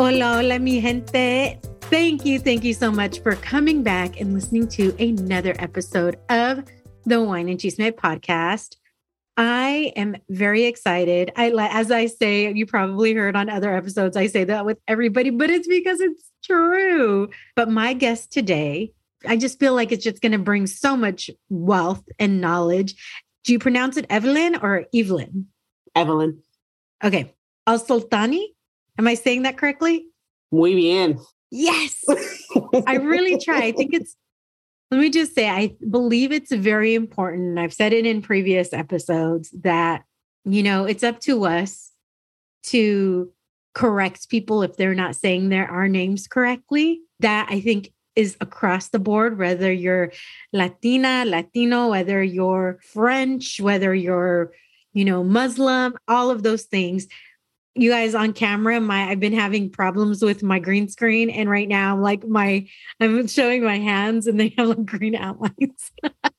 Hola, hola, mi gente. Thank you, thank you so much for coming back and listening to another episode of the Wine and Chisme podcast. I am very excited. I as I say, you probably heard on other episodes, I say that with everybody, but it's because it's true. But my guest today, I just feel like it's just going to bring so much wealth and knowledge. Do you pronounce it Evelyn or Evelyn? Evelyn. Okay. Alsultany? Am I saying that correctly? Muy bien. Yes. I really try. I think it's, let me just say, I believe it's very important. I've said it in previous episodes that, you know, it's up to us to correct people if they're not saying their our names correctly. That I think is across the board, whether you're Latina, Latino, whether you're French, whether you're, you know, Muslim, all of those things you guys on camera my i've been having problems with my green screen and right now like my i'm showing my hands and they have like green outlines.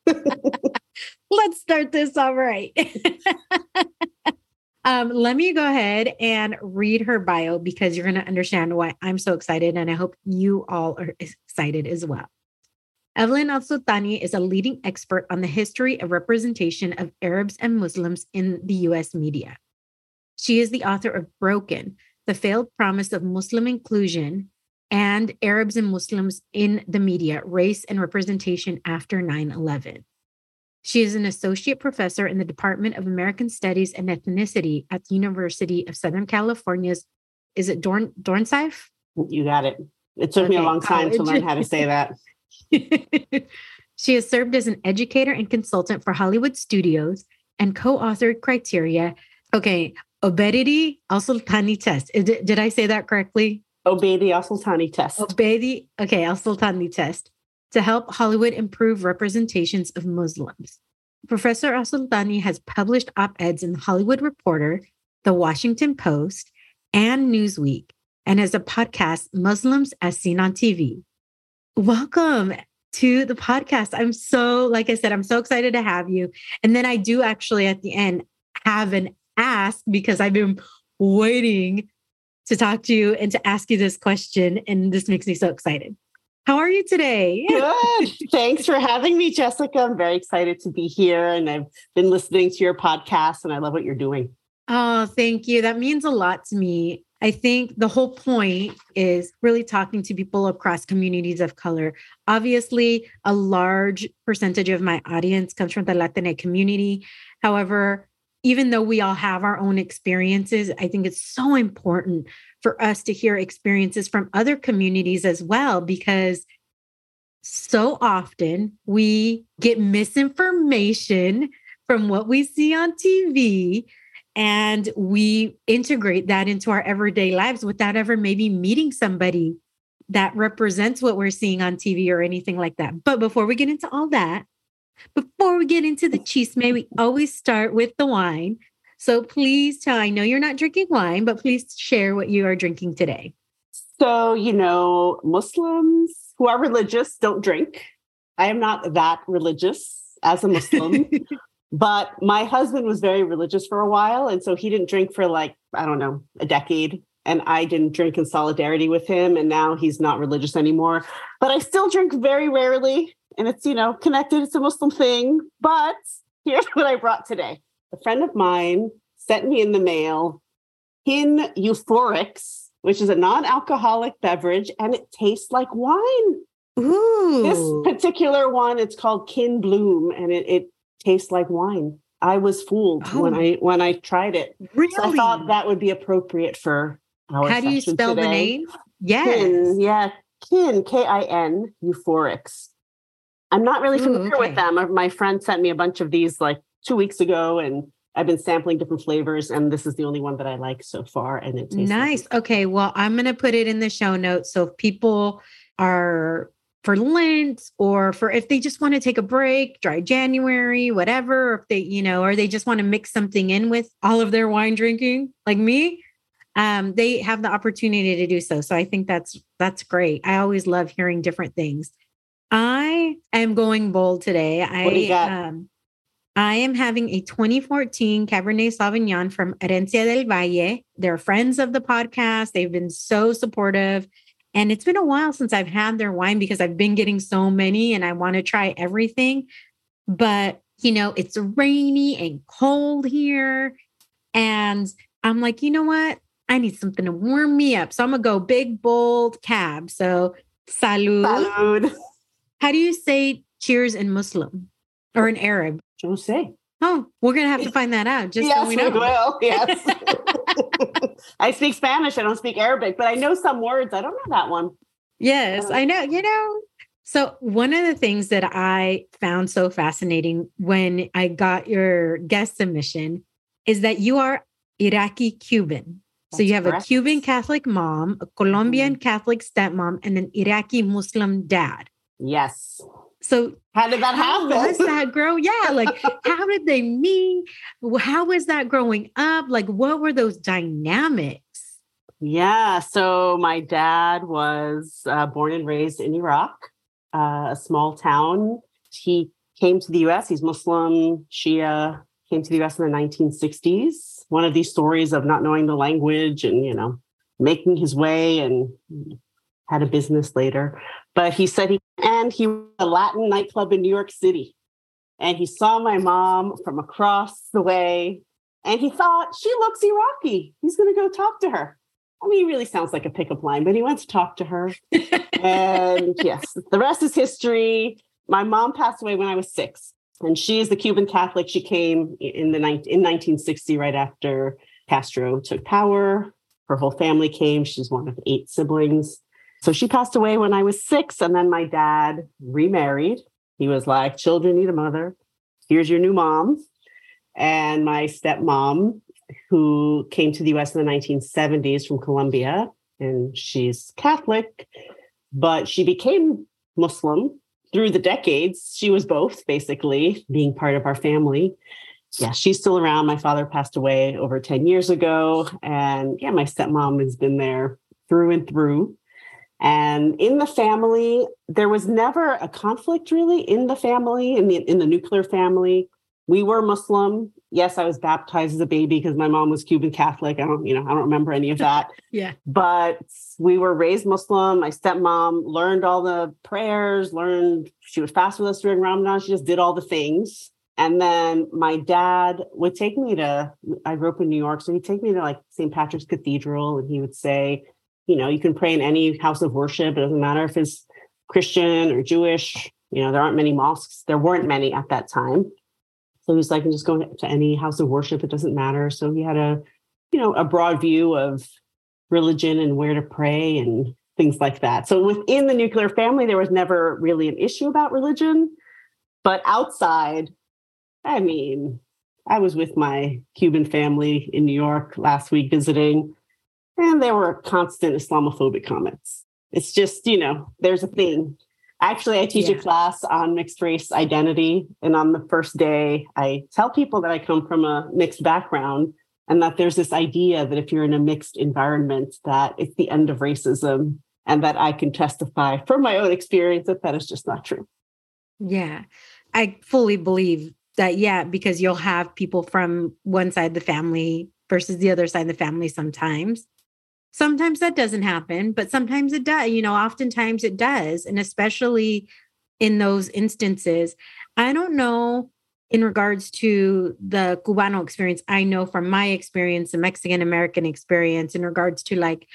Let's start this all right. Um, let me go ahead and read her bio because you're going to understand why i'm so excited and i hope you all are excited as well. Evelyn Alsultany is a leading expert on the history of representation of Arabs and Muslims in the US media. She is the author of Broken, The Failed Promise of Muslim Inclusion and Arabs and Muslims in the Media Race and Representation After 9 11. She is an associate professor in the Department of American Studies and Ethnicity at the University of Southern California's, is it Dorn, Dornsife? You got it. It took okay. me a long time College. to learn how to say that. she has served as an educator and consultant for Hollywood studios and co authored criteria. Okay, Obeidi Alsultany test. Did, did I say that correctly? Obeidi Alsultany test. Obeidi, okay, Alsultany test to help Hollywood improve representations of Muslims. Professor Alsultany has published op-eds in the Hollywood Reporter, The Washington Post, and Newsweek, and has a podcast, Muslims as Seen on TV. Welcome to the podcast. I'm so, like I said, I'm so excited to have you. And then I do actually at the end have an ask because I've been waiting to talk to you and to ask you this question. And this makes me so excited. How are you today? Good. Thanks for having me, Jessica. I'm very excited to be here. And I've been listening to your podcast and I love what you're doing. Oh, thank you. That means a lot to me. I think the whole point is really talking to people across communities of color. Obviously, a large percentage of my audience comes from the Latinx community. However, even though we all have our own experiences, I think it's so important for us to hear experiences from other communities as well, because so often we get misinformation from what we see on TV and we integrate that into our everyday lives without ever maybe meeting somebody that represents what we're seeing on TV or anything like that. But before we get into all that, before we get into the chisme, we always start with the wine. So please tell, I know you're not drinking wine, but please share what you are drinking today. So, you know, Muslims who are religious don't drink. I am not that religious as a Muslim, but my husband was very religious for a while. And so he didn't drink for like, I don't know, a decade. And I didn't drink in solidarity with him. And now he's not religious anymore. But I still drink very rarely and it's, you know, connected. It's a Muslim thing. But here's what I brought today. A friend of mine sent me in the mail Kin Euphorics, which is a non alcoholic beverage, and it tastes like wine. Ooh. This particular one, it's called Kin Bloom, and it, it tastes like wine. I was fooled oh. when I when I tried it. Really? So I thought that would be appropriate for our How do you spell today. the name? Yes. Kin, yeah, Kin, K I N, Euphorics. I'm not really familiar Ooh, okay. with them. My friend sent me a bunch of these like two weeks ago, and I've been sampling different flavors, and this is the only one that I like so far. And it tastes nice. Like- okay, well, I'm going to put it in the show notes so if people are for Lent or for if they just want to take a break, dry January, whatever, if they, you know, or they just want to mix something in with all of their wine drinking, like me, um, they have the opportunity to do so. So I think that's that's great. I always love hearing different things. I am going bold today. I um I am having a 2014 Cabernet Sauvignon from Herencia del Valle. They're friends of the podcast. They've been so supportive. And it's been a while since I've had their wine because I've been getting so many and I want to try everything. But, you know, it's rainy and cold here. And I'm like, you know what? I need something to warm me up. So I'm going to go big, bold cab. So salud. Salud. How do you say cheers in Muslim or in Arab? Don't say. Oh, we're going to have to find that out. Just yes, so we know. We will. Yes. I speak Spanish. I don't speak Arabic, but I know some words. I don't know that one. Yes, I know. You know, so one of the things that I found so fascinating when I got your guest submission is that you are Iraqi Cuban. That's so you have correct. a Cuban Catholic mom, a Colombian mm-hmm. Catholic stepmom, and an Iraqi Muslim dad. Yes. So how did that how happen? was that grow? Yeah, like how did they meet? How was that growing up? Like what were those dynamics? Yeah, so my dad was uh, born and raised in Iraq, uh, a small town. He came to the U.S. He's Muslim, Shia. Came to the U.S. in the 1960s. One of these stories of not knowing the language and you know making his way and had a business later. But he said he and he was a Latin nightclub in New York City. And he saw my mom from across the way and he thought, she looks Iraqi. He's going to go talk to her. I mean, he really sounds like a pickup line, but he went to talk to her. and yes, the rest is history. My mom passed away when I was six, and she is the Cuban Catholic. She came in the in 1960, right after Castro took power. Her whole family came. She's one of eight siblings. So she passed away when I was six, and then my dad remarried. He was like, Children need a mother. Here's your new mom. And my stepmom, who came to the US in the 1970s from Colombia, and she's Catholic, but she became Muslim through the decades. She was both basically being part of our family. Yeah, she's still around. My father passed away over 10 years ago. And yeah, my stepmom has been there through and through. And in the family, there was never a conflict really in the family, in the in the nuclear family. We were Muslim. Yes, I was baptized as a baby because my mom was Cuban Catholic. I don't, you know, I don't remember any of that. yeah. But we were raised Muslim. My stepmom learned all the prayers, learned she would fast with us during Ramadan. She just did all the things. And then my dad would take me to, I grew up in New York. So he'd take me to like St. Patrick's Cathedral and he would say, you know, you can pray in any house of worship. It doesn't matter if it's Christian or Jewish. You know, there aren't many mosques. There weren't many at that time. So he's like, just go to any house of worship. It doesn't matter. So he had a, you know, a broad view of religion and where to pray and things like that. So within the nuclear family, there was never really an issue about religion. But outside, I mean, I was with my Cuban family in New York last week visiting and there were constant Islamophobic comments. It's just, you know, there's a thing. Actually, I teach yeah. a class on mixed race identity. And on the first day, I tell people that I come from a mixed background and that there's this idea that if you're in a mixed environment, that it's the end of racism and that I can testify from my own experience that that is just not true. Yeah, I fully believe that. Yeah, because you'll have people from one side of the family versus the other side of the family sometimes. Sometimes that doesn't happen, but sometimes it does. You know, oftentimes it does. And especially in those instances. I don't know in regards to the Cubano experience. I know from my experience, the Mexican American experience, in regards to like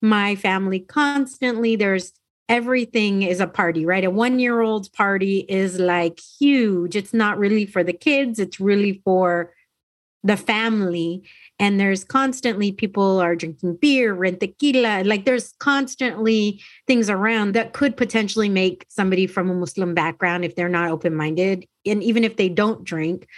my family, constantly there's everything is a party, right? A one year old's party is like huge. It's not really for the kids, it's really for the family. And there's constantly people are drinking beer, rent tequila. Like there's constantly things around that could potentially make somebody from a Muslim background, if they're not open minded, and even if they don't drink,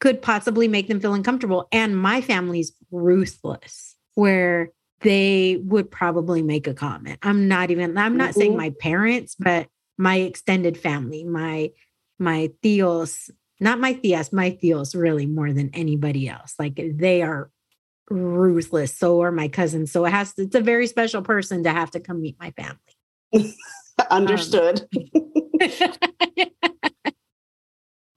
could possibly make them feel uncomfortable. And my family's ruthless, where they would probably make a comment. I'm not even, I'm not mm-hmm. saying my parents, but my extended family, my my tios, not my tias, my tios really more than anybody else. Like they are ruthless. So are my cousins. So it has to, it's a very special person to have to come meet my family. Understood. Um,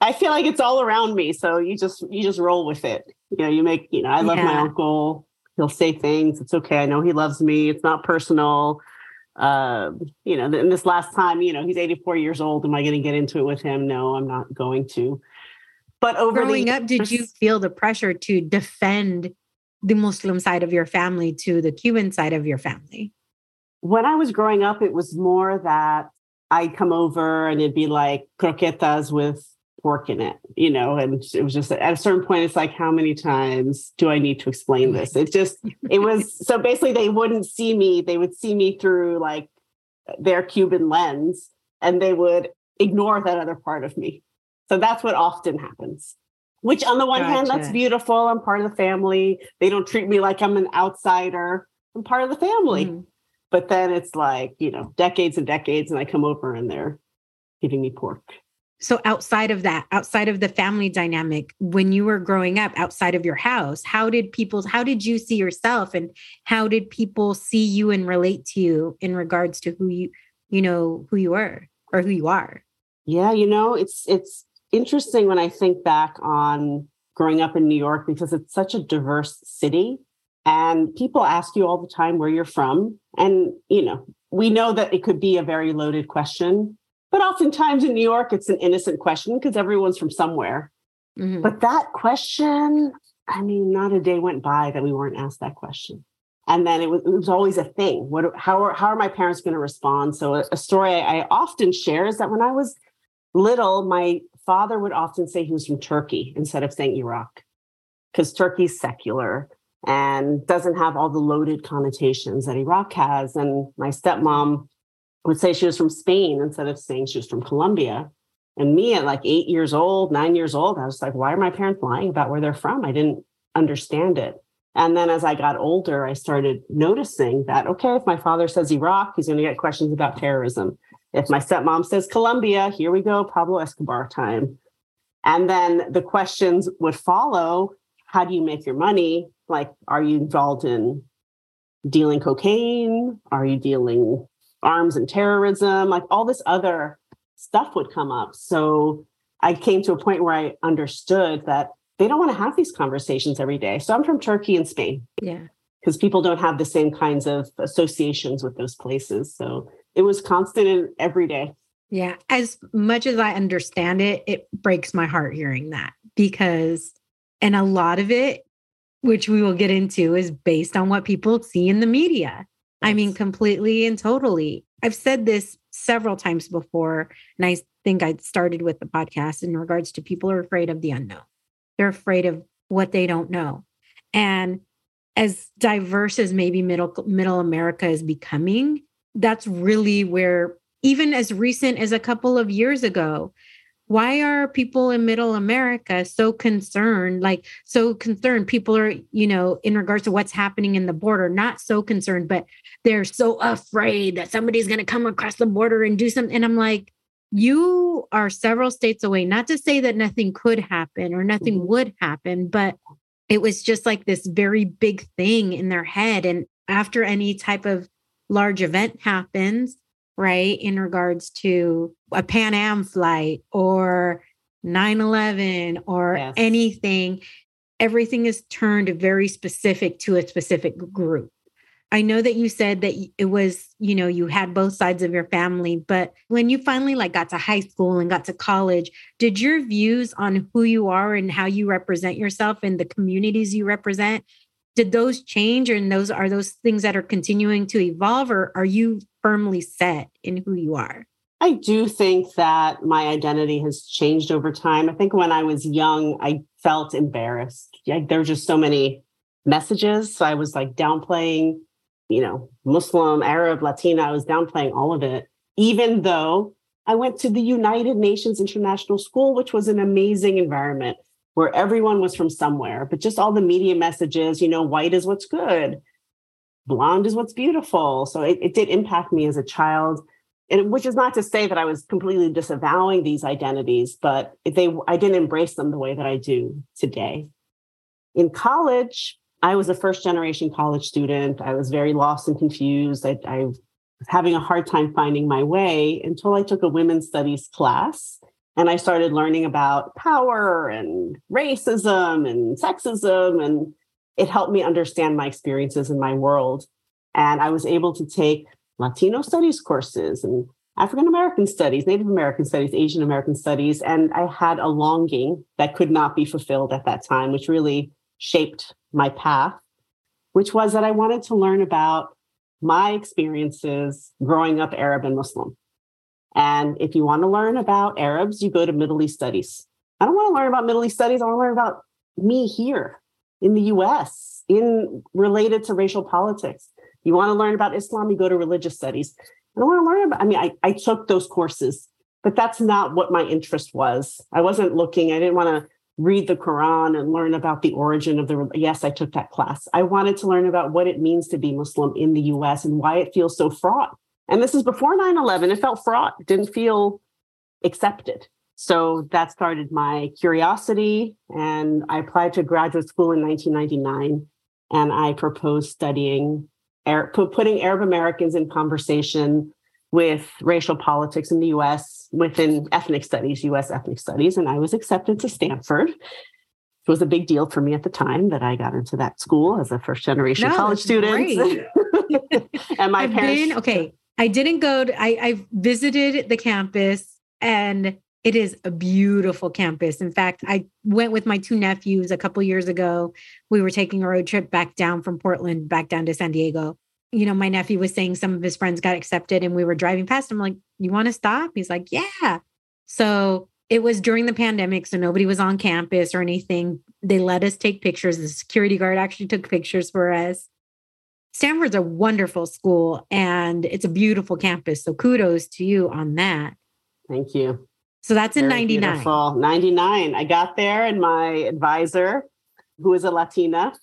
I feel like it's all around me. So you just you just roll with it. You know, you make, you know, I love yeah. my uncle he'll say things. It's okay. I know he loves me. It's not personal. Uh, you know, and this last time, you know, he's 84 years old. Am I going to get into it with him? No, I'm not going to. But over growing the, up, did you feel the pressure to defend the Muslim side of your family to the Cuban side of your family? When I was growing up, it was more that I'd come over and it'd be like croquetas with pork in it, you know, and it was just at a certain point, it's like, how many times do I need to explain this? It just, it was so basically they wouldn't see me, they would see me through like their Cuban lens and they would ignore that other part of me. So that's what often happens. Which, on the one gotcha. hand, that's beautiful. I'm part of the family. They don't treat me like I'm an outsider. I'm part of the family. Mm. But then it's like, you know, decades and decades, and I come over and they're giving me pork so outside of that outside of the family dynamic when you were growing up outside of your house how did people how did you see yourself and how did people see you and relate to you in regards to who you you know who you were or who you are yeah you know it's it's interesting when i think back on growing up in new york because it's such a diverse city and people ask you all the time where you're from and you know we know that it could be a very loaded question but oftentimes in New York, it's an innocent question because everyone's from somewhere. Mm-hmm. But that question, I mean, not a day went by that we weren't asked that question. And then it was, it was always a thing. What, how are, how are my parents going to respond? So a, a story I, I often share is that when I was little, my father would often say he was from Turkey instead of saying Iraq, because Turkey's secular and doesn't have all the loaded connotations that Iraq has. And my stepmom would say she was from Spain instead of saying she was from Colombia. And me at like eight years old, nine years old, I was like, why are my parents lying about where they're from? I didn't understand it. And then as I got older, I started noticing that, okay, if my father says Iraq, he's going to get questions about terrorism. If my stepmom says Colombia, here we go, Pablo Escobar time. And then the questions would follow how do you make your money? Like, are you involved in dealing cocaine? Are you dealing arms and terrorism, like all this other stuff would come up. So I came to a point where I understood that they don't want to have these conversations every day. So I'm from Turkey and Spain. Yeah. Because people don't have the same kinds of associations with those places. So it was constant and every day. Yeah. As much as I understand it, it breaks my heart hearing that because, and a lot of it, which we will get into, is based on what people see in the media. I mean, completely and totally. I've said this several times before, and I think I started with the podcast in regards to people are afraid of the unknown. They're afraid of what they don't know. And as diverse as maybe middle middle America is becoming, that's really where even as recent as a couple of years ago, why are people in middle america so concerned like so concerned people are you know in regards to what's happening in the border not so concerned but they're so afraid that somebody's going to come across the border and do something and i'm like you are several states away not to say that nothing could happen or nothing mm-hmm. would happen but it was just like this very big thing in their head and after any type of large event happens right? In regards to a Pan Am flight or 9 11 or yes. anything, everything is turned very specific to a specific group. I know that you said that it was, you know, you had both sides of your family, but when you finally like got to high school and got to college, did your views on who you are and how you represent yourself and the communities you represent, did those change and those are those things that are continuing to evolve or are you firmly set in who you are? I do think that my identity has changed over time. I think when I was young, I felt embarrassed. Like there were just so many messages. So I was like downplaying you know, Muslim, Arab, Latina, I was downplaying all of it, even though I went to the United Nations International School, which was an amazing environment where everyone was from somewhere, but just all the media messages, you know, white is what's good, blonde is what's beautiful. So it, it did impact me as a child. And which is not to say that I was completely disavowing these identities, but they I didn't embrace them the way that I do today. In college, I was a first generation college student. I was very lost and confused. I, I, was having a hard time finding my way until I took a women's studies class and I started learning about power and racism and sexism. And it helped me understand my experiences in my world. And I was able to take Latino studies courses and African American studies, Native American studies, Asian American studies. And I had a longing that could not be fulfilled at that time, which really shaped my path, which was that I wanted to learn about my experiences growing up Arab and Muslim. And if you want to learn about Arabs, you go to Middle East studies. I don't want to learn about Middle East studies. I want to learn about me here in the US, in related to racial politics. You want to learn about Islam, you go to religious studies. I don't want to learn about, I mean, I, I took those courses, but that's not what my interest was. I wasn't looking, I didn't want to read the Quran and learn about the origin of the. Yes, I took that class. I wanted to learn about what it means to be Muslim in the US and why it feels so fraught. And this is before 9 11. It felt fraught, it didn't feel accepted. So that started my curiosity. And I applied to graduate school in 1999. And I proposed studying, putting Arab Americans in conversation with racial politics in the US within ethnic studies, US ethnic studies, and I was accepted to Stanford. It was a big deal for me at the time that I got into that school as a first generation no, college student. and my I've parents. Been, okay, I didn't go to, I, I visited the campus and it is a beautiful campus. In fact, I went with my two nephews a couple years ago. We were taking a road trip back down from Portland, back down to San Diego you know, my nephew was saying some of his friends got accepted and we were driving past. I'm like, you want to stop? He's like, yeah. So it was during the pandemic. So nobody was on campus or anything. They let us take pictures. The security guard actually took pictures for us. Stanford's a wonderful school and it's a beautiful campus. So kudos to you on that. Thank you. So that's in 99. Beautiful. 99. I got there and my advisor, who is a Latina,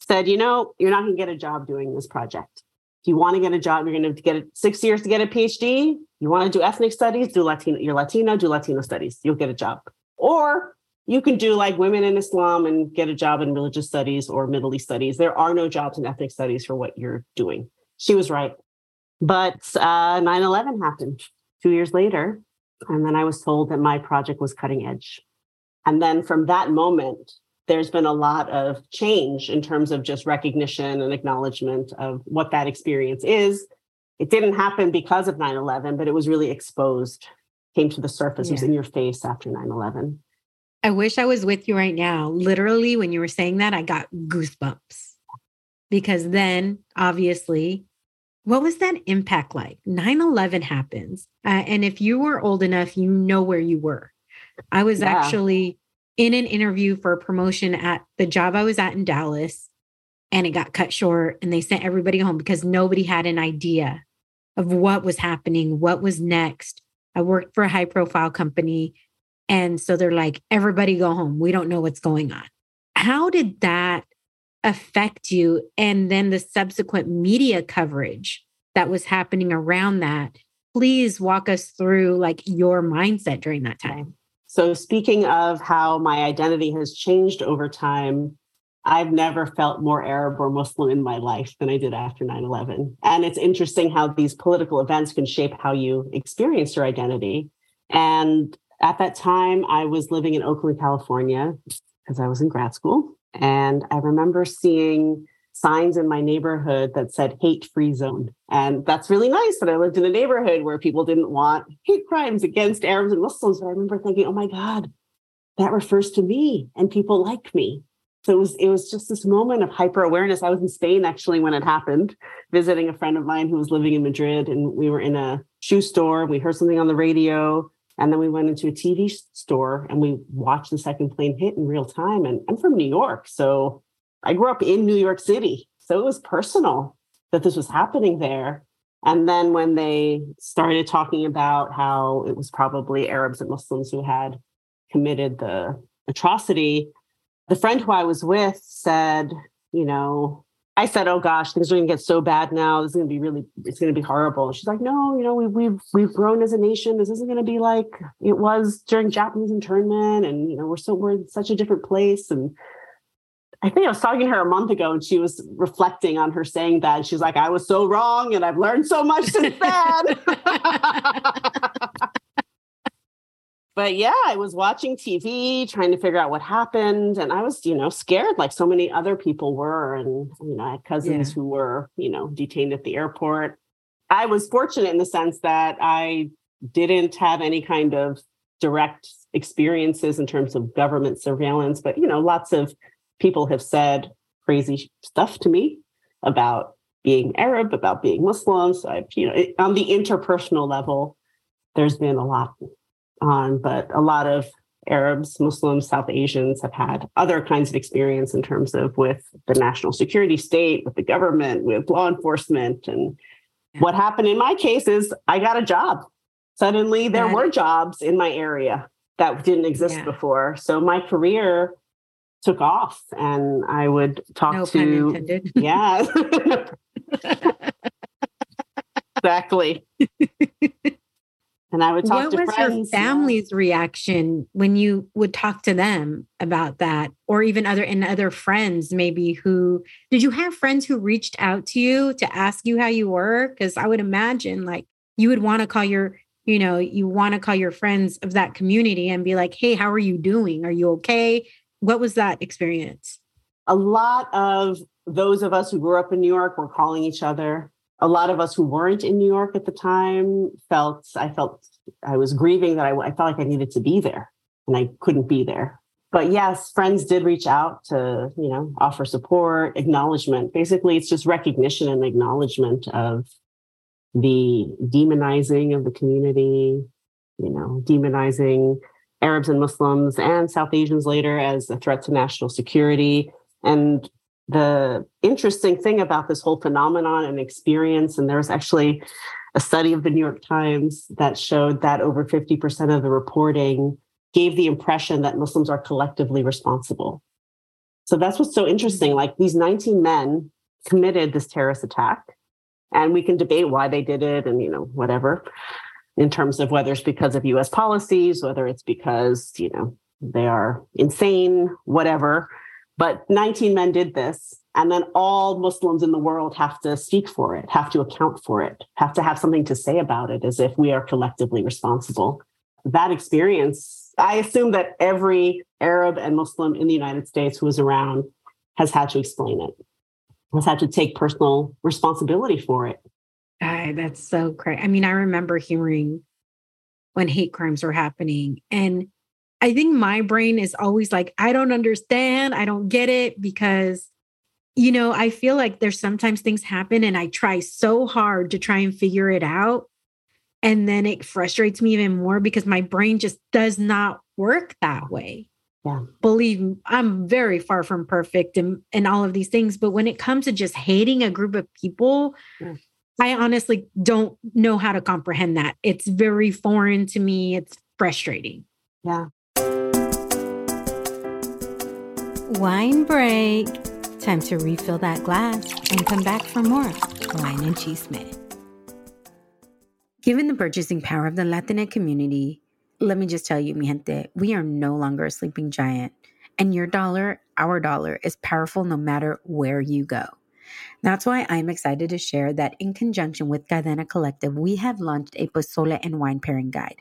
said, you know, you're not going to get a job doing this project. If you want to get a job, you're going to get six years to get a PhD. You want to do ethnic studies, do Latino, you're Latino, do Latino studies. You'll get a job. Or you can do like women in Islam and get a job in religious studies or Middle East studies. There are no jobs in ethnic studies for what you're doing. She was right. But uh, 9 11 happened two years later. And then I was told that my project was cutting edge. And then from that moment, there's been a lot of change in terms of just recognition and acknowledgement of what that experience is. It didn't happen because of 9 11, but it was really exposed, came to the surface, yeah. it was in your face after 9 11. I wish I was with you right now. Literally, when you were saying that, I got goosebumps because then obviously, what was that impact like? 9 11 happens. Uh, and if you were old enough, you know where you were. I was yeah. actually in an interview for a promotion at the job I was at in Dallas and it got cut short and they sent everybody home because nobody had an idea of what was happening, what was next. I worked for a high profile company and so they're like everybody go home. We don't know what's going on. How did that affect you and then the subsequent media coverage that was happening around that? Please walk us through like your mindset during that time. So, speaking of how my identity has changed over time, I've never felt more Arab or Muslim in my life than I did after 9 11. And it's interesting how these political events can shape how you experience your identity. And at that time, I was living in Oakland, California, because I was in grad school. And I remember seeing signs in my neighborhood that said hate free zone. And that's really nice that I lived in a neighborhood where people didn't want hate crimes against Arabs and Muslims. But I remember thinking, oh my God, that refers to me and people like me. So it was it was just this moment of hyper awareness. I was in Spain actually when it happened, visiting a friend of mine who was living in Madrid, and we were in a shoe store. We heard something on the radio, and then we went into a TV store and we watched the second plane hit in real time. And I'm from New York, so I grew up in New York City, so it was personal that this was happening there. And then when they started talking about how it was probably Arabs and Muslims who had committed the atrocity, the friend who I was with said, you know, I said, "Oh gosh, things are going to get so bad now. This is going to be really, it's going to be horrible." She's like, "No, you know, we've we've we've grown as a nation. This isn't going to be like it was during Japanese internment, and you know, we're so we're in such a different place." And I think I was talking to her a month ago, and she was reflecting on her saying that. She's like, "I was so wrong, and I've learned so much since then." but yeah, I was watching TV, trying to figure out what happened. And I was, you know, scared like so many other people were. And, you know, I had cousins yeah. who were, you know, detained at the airport. I was fortunate in the sense that I didn't have any kind of direct experiences in terms of government surveillance. But, you know, lots of people have said crazy stuff to me about being Arab, about being Muslim. So I, you know, it, on the interpersonal level, there's been a lot on, but a lot of Arabs, Muslims, South Asians have had other kinds of experience in terms of with the national security state, with the government, with law enforcement. And what happened in my case is I got a job. Suddenly there were jobs in my area that didn't exist yeah. before. So my career took off and I would talk no to yeah. exactly. And I would talk what to was friends. Your family's reaction when you would talk to them about that, or even other and other friends, maybe who did you have friends who reached out to you to ask you how you were? Because I would imagine like you would want to call your, you know, you want to call your friends of that community and be like, hey, how are you doing? Are you okay? What was that experience? A lot of those of us who grew up in New York were calling each other a lot of us who weren't in New York at the time felt I felt I was grieving that I, I felt like I needed to be there and I couldn't be there. But yes, friends did reach out to, you know, offer support, acknowledgement. Basically, it's just recognition and acknowledgement of the demonizing of the community, you know, demonizing Arabs and Muslims and South Asians later as a threat to national security and the interesting thing about this whole phenomenon and experience, and there's actually a study of the New York Times that showed that over 50% of the reporting gave the impression that Muslims are collectively responsible. So that's what's so interesting. Like these 19 men committed this terrorist attack, and we can debate why they did it and, you know, whatever, in terms of whether it's because of US policies, whether it's because, you know, they are insane, whatever. But 19 men did this. And then all Muslims in the world have to speak for it, have to account for it, have to have something to say about it as if we are collectively responsible. That experience, I assume that every Arab and Muslim in the United States who was around has had to explain it, has had to take personal responsibility for it. That's so great. I mean, I remember hearing when hate crimes were happening and I think my brain is always like, I don't understand. I don't get it because, you know, I feel like there's sometimes things happen and I try so hard to try and figure it out. And then it frustrates me even more because my brain just does not work that way. Yeah. Believe me, I'm very far from perfect and, and all of these things. But when it comes to just hating a group of people, yeah. I honestly don't know how to comprehend that. It's very foreign to me. It's frustrating. Yeah. Wine break. Time to refill that glass and come back for more wine and chisme. Given the purchasing power of the Latinx community, let me just tell you, mi gente, we are no longer a sleeping giant. And your dollar, our dollar, is powerful no matter where you go. That's why I'm excited to share that in conjunction with Cadena Collective, we have launched a pozole and wine pairing guide.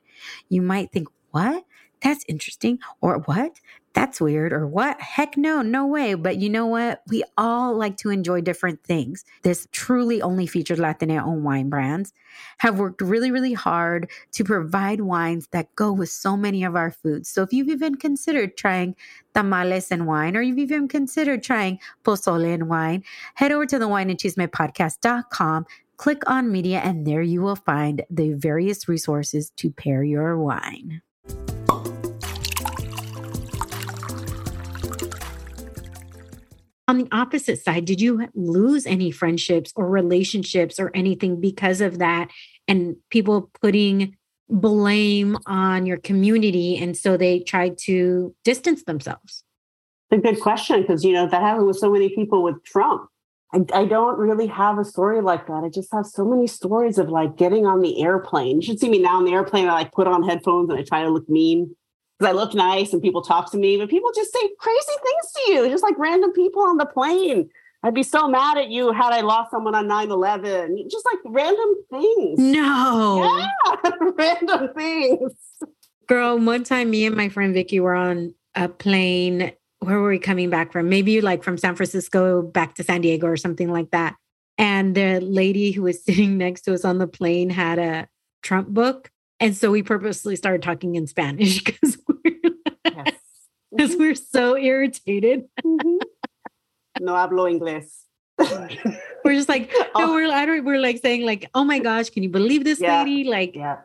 You might think, what? That's interesting, or what? That's weird, or what? Heck no, no way. But you know what? We all like to enjoy different things. This truly only featured Latina owned wine brands have worked really, really hard to provide wines that go with so many of our foods. So if you've even considered trying tamales and wine, or you've even considered trying pozole and wine, head over to the wine and chisme podcast.com click on media, and there you will find the various resources to pair your wine. On the opposite side, did you lose any friendships or relationships or anything because of that? And people putting blame on your community. And so they tried to distance themselves? It's a good question because, you know, that happened with so many people with Trump. I, I, don't really have a story like that. I just have so many stories of like getting on the airplane. You should see me now on the airplane. I like put on headphones and I try to look mean because I look nice and people talk to me, but people just say crazy things to you, just like random people on the plane. I'd be so mad at you had I lost someone on 9 11. Just like random things. No. Yeah, random things. Girl, one time me and my friend Vicky were on a plane. Where were we coming back from? Maybe like from San Francisco back to San Diego or something like that. And the lady who was sitting next to us on the plane had a Trump book. And so we purposely started talking in Spanish because. Because we're so irritated. Mm-hmm. No hablo inglés. we're just like, no, oh. we're I don't, we're like saying like, oh my gosh, can you believe this yeah. lady? Like, yeah.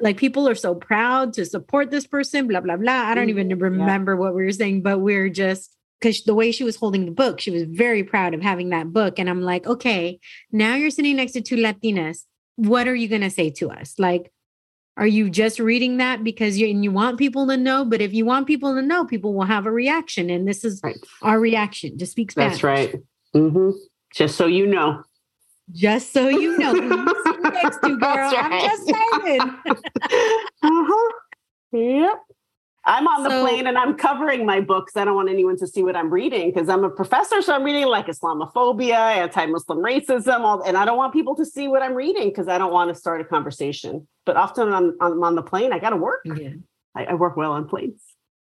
like people are so proud to support this person, blah, blah, blah. I don't mm-hmm. even remember yeah. what we were saying, but we're just because the way she was holding the book, she was very proud of having that book. And I'm like, okay, now you're sitting next to two Latinas. What are you gonna say to us? Like, are you just reading that because you and you want people to know? But if you want people to know, people will have a reaction, and this is right. our reaction to speak Spanish. That's right. Mm-hmm. Just so you know. Just so you know, next to girl. Right. I'm just saying. uh-huh. Yep. I'm on the plane and I'm covering my books. I don't want anyone to see what I'm reading because I'm a professor. So I'm reading like Islamophobia, anti Muslim racism, all, and I don't want people to see what I'm reading because I don't want to start a conversation. But often I'm, I'm on the plane, I got to work. Yeah. I, I, work well on planes.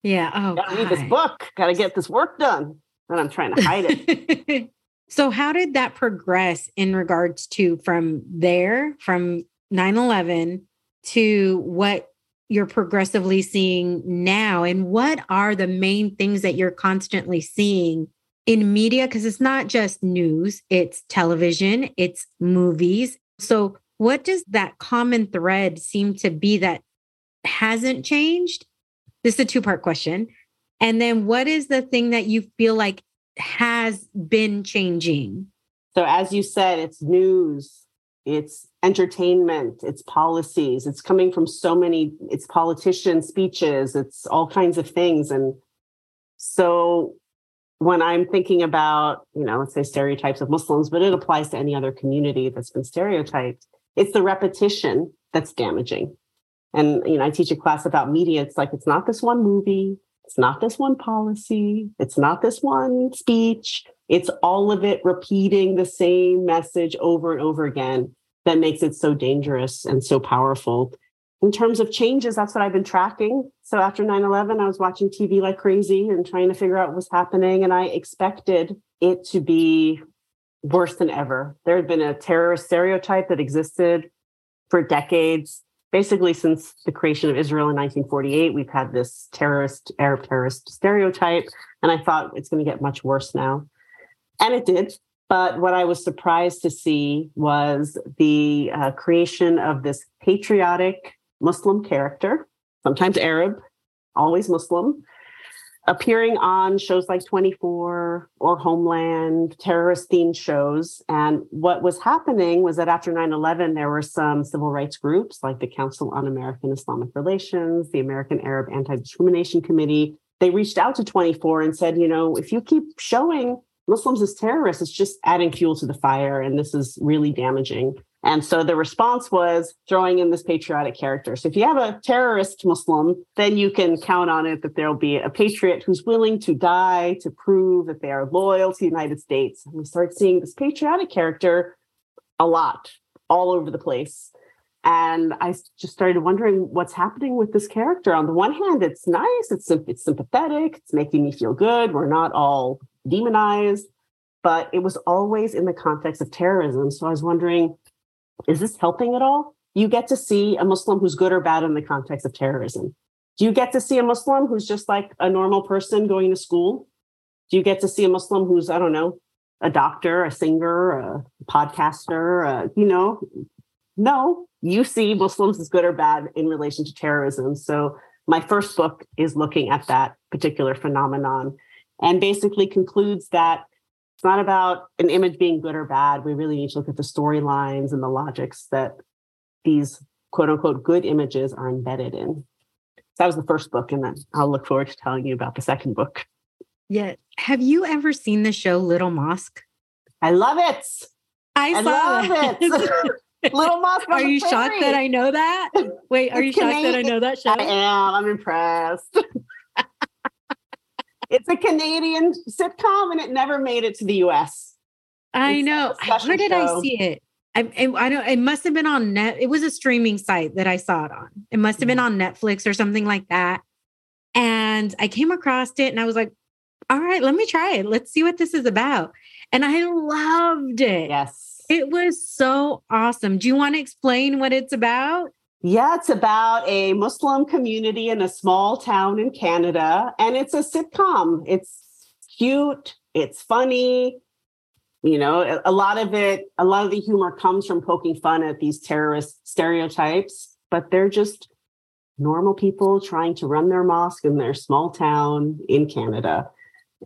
Yeah. Oh, got to read this book, got to get this work done. And I'm trying to hide it. so, how did that progress in regards to from there, from 9 11 to what you're progressively seeing now? And what are the main things that you're constantly seeing in media? Because it's not just news it's television it's movies. So what does that common thread seem to be that hasn't changed? This is a two part question. And then what is the thing that you feel like has been changing? So as you said it's news it's entertainment, it's policies, it's coming from so many, it's politician speeches, it's all kinds of things. And so when I'm thinking about, you know, let's say stereotypes of Muslims, but it applies to any other community that's been stereotyped, it's the repetition that's damaging. And, you know, I teach a class about media. It's like, it's not this one movie, it's not this one policy, it's not this one speech, it's all of it repeating the same message over and over again that makes it so dangerous and so powerful. In terms of changes, that's what I've been tracking. So after 9 11, I was watching TV like crazy and trying to figure out what was happening. And I expected it to be worse than ever. There had been a terrorist stereotype that existed for decades. Basically, since the creation of Israel in 1948, we've had this terrorist, Arab terrorist stereotype. And I thought it's going to get much worse now. And it did. But what I was surprised to see was the uh, creation of this patriotic Muslim character, sometimes Arab, always Muslim, appearing on shows like 24 or Homeland, terrorist themed shows. And what was happening was that after 9 11, there were some civil rights groups like the Council on American Islamic Relations, the American Arab Anti Discrimination Committee. They reached out to 24 and said, you know, if you keep showing Muslims as terrorists is just adding fuel to the fire, and this is really damaging. And so the response was throwing in this patriotic character. So if you have a terrorist Muslim, then you can count on it that there'll be a patriot who's willing to die to prove that they are loyal to the United States. And we start seeing this patriotic character a lot, all over the place. And I just started wondering what's happening with this character. On the one hand, it's nice, it's, it's sympathetic, it's making me feel good. We're not all demonized, but it was always in the context of terrorism. So I was wondering, is this helping at all? You get to see a Muslim who's good or bad in the context of terrorism. Do you get to see a Muslim who's just like a normal person going to school? Do you get to see a Muslim who's, I don't know, a doctor, a singer, a podcaster, uh, you know, no, you see Muslims as good or bad in relation to terrorism. So my first book is looking at that particular phenomenon and basically concludes that it's not about an image being good or bad. We really need to look at the storylines and the logics that these quote unquote good images are embedded in. So that was the first book, and then I'll look forward to telling you about the second book. Yeah. Have you ever seen the show Little Mosque? I love it. I, I love it. Little Mosque. Are you shocked that I know that? Wait, are it's you shocked that I know that show? I am. I'm impressed. it's a Canadian sitcom and it never made it to the US. I it's know. Where did show. I see it? I, I don't. It must have been on net. It was a streaming site that I saw it on. It must have been on Netflix or something like that. And I came across it, and I was like, "All right, let me try it. Let's see what this is about." And I loved it. Yes it was so awesome. Do you want to explain what it's about? Yeah, it's about a Muslim community in a small town in Canada, and it's a sitcom. It's cute, it's funny. You know, a lot of it, a lot of the humor comes from poking fun at these terrorist stereotypes, but they're just normal people trying to run their mosque in their small town in Canada.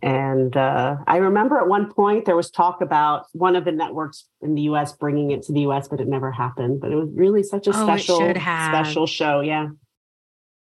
And uh, I remember at one point there was talk about one of the networks in the US bringing it to the US, but it never happened. But it was really such a oh, special, special show. Yeah.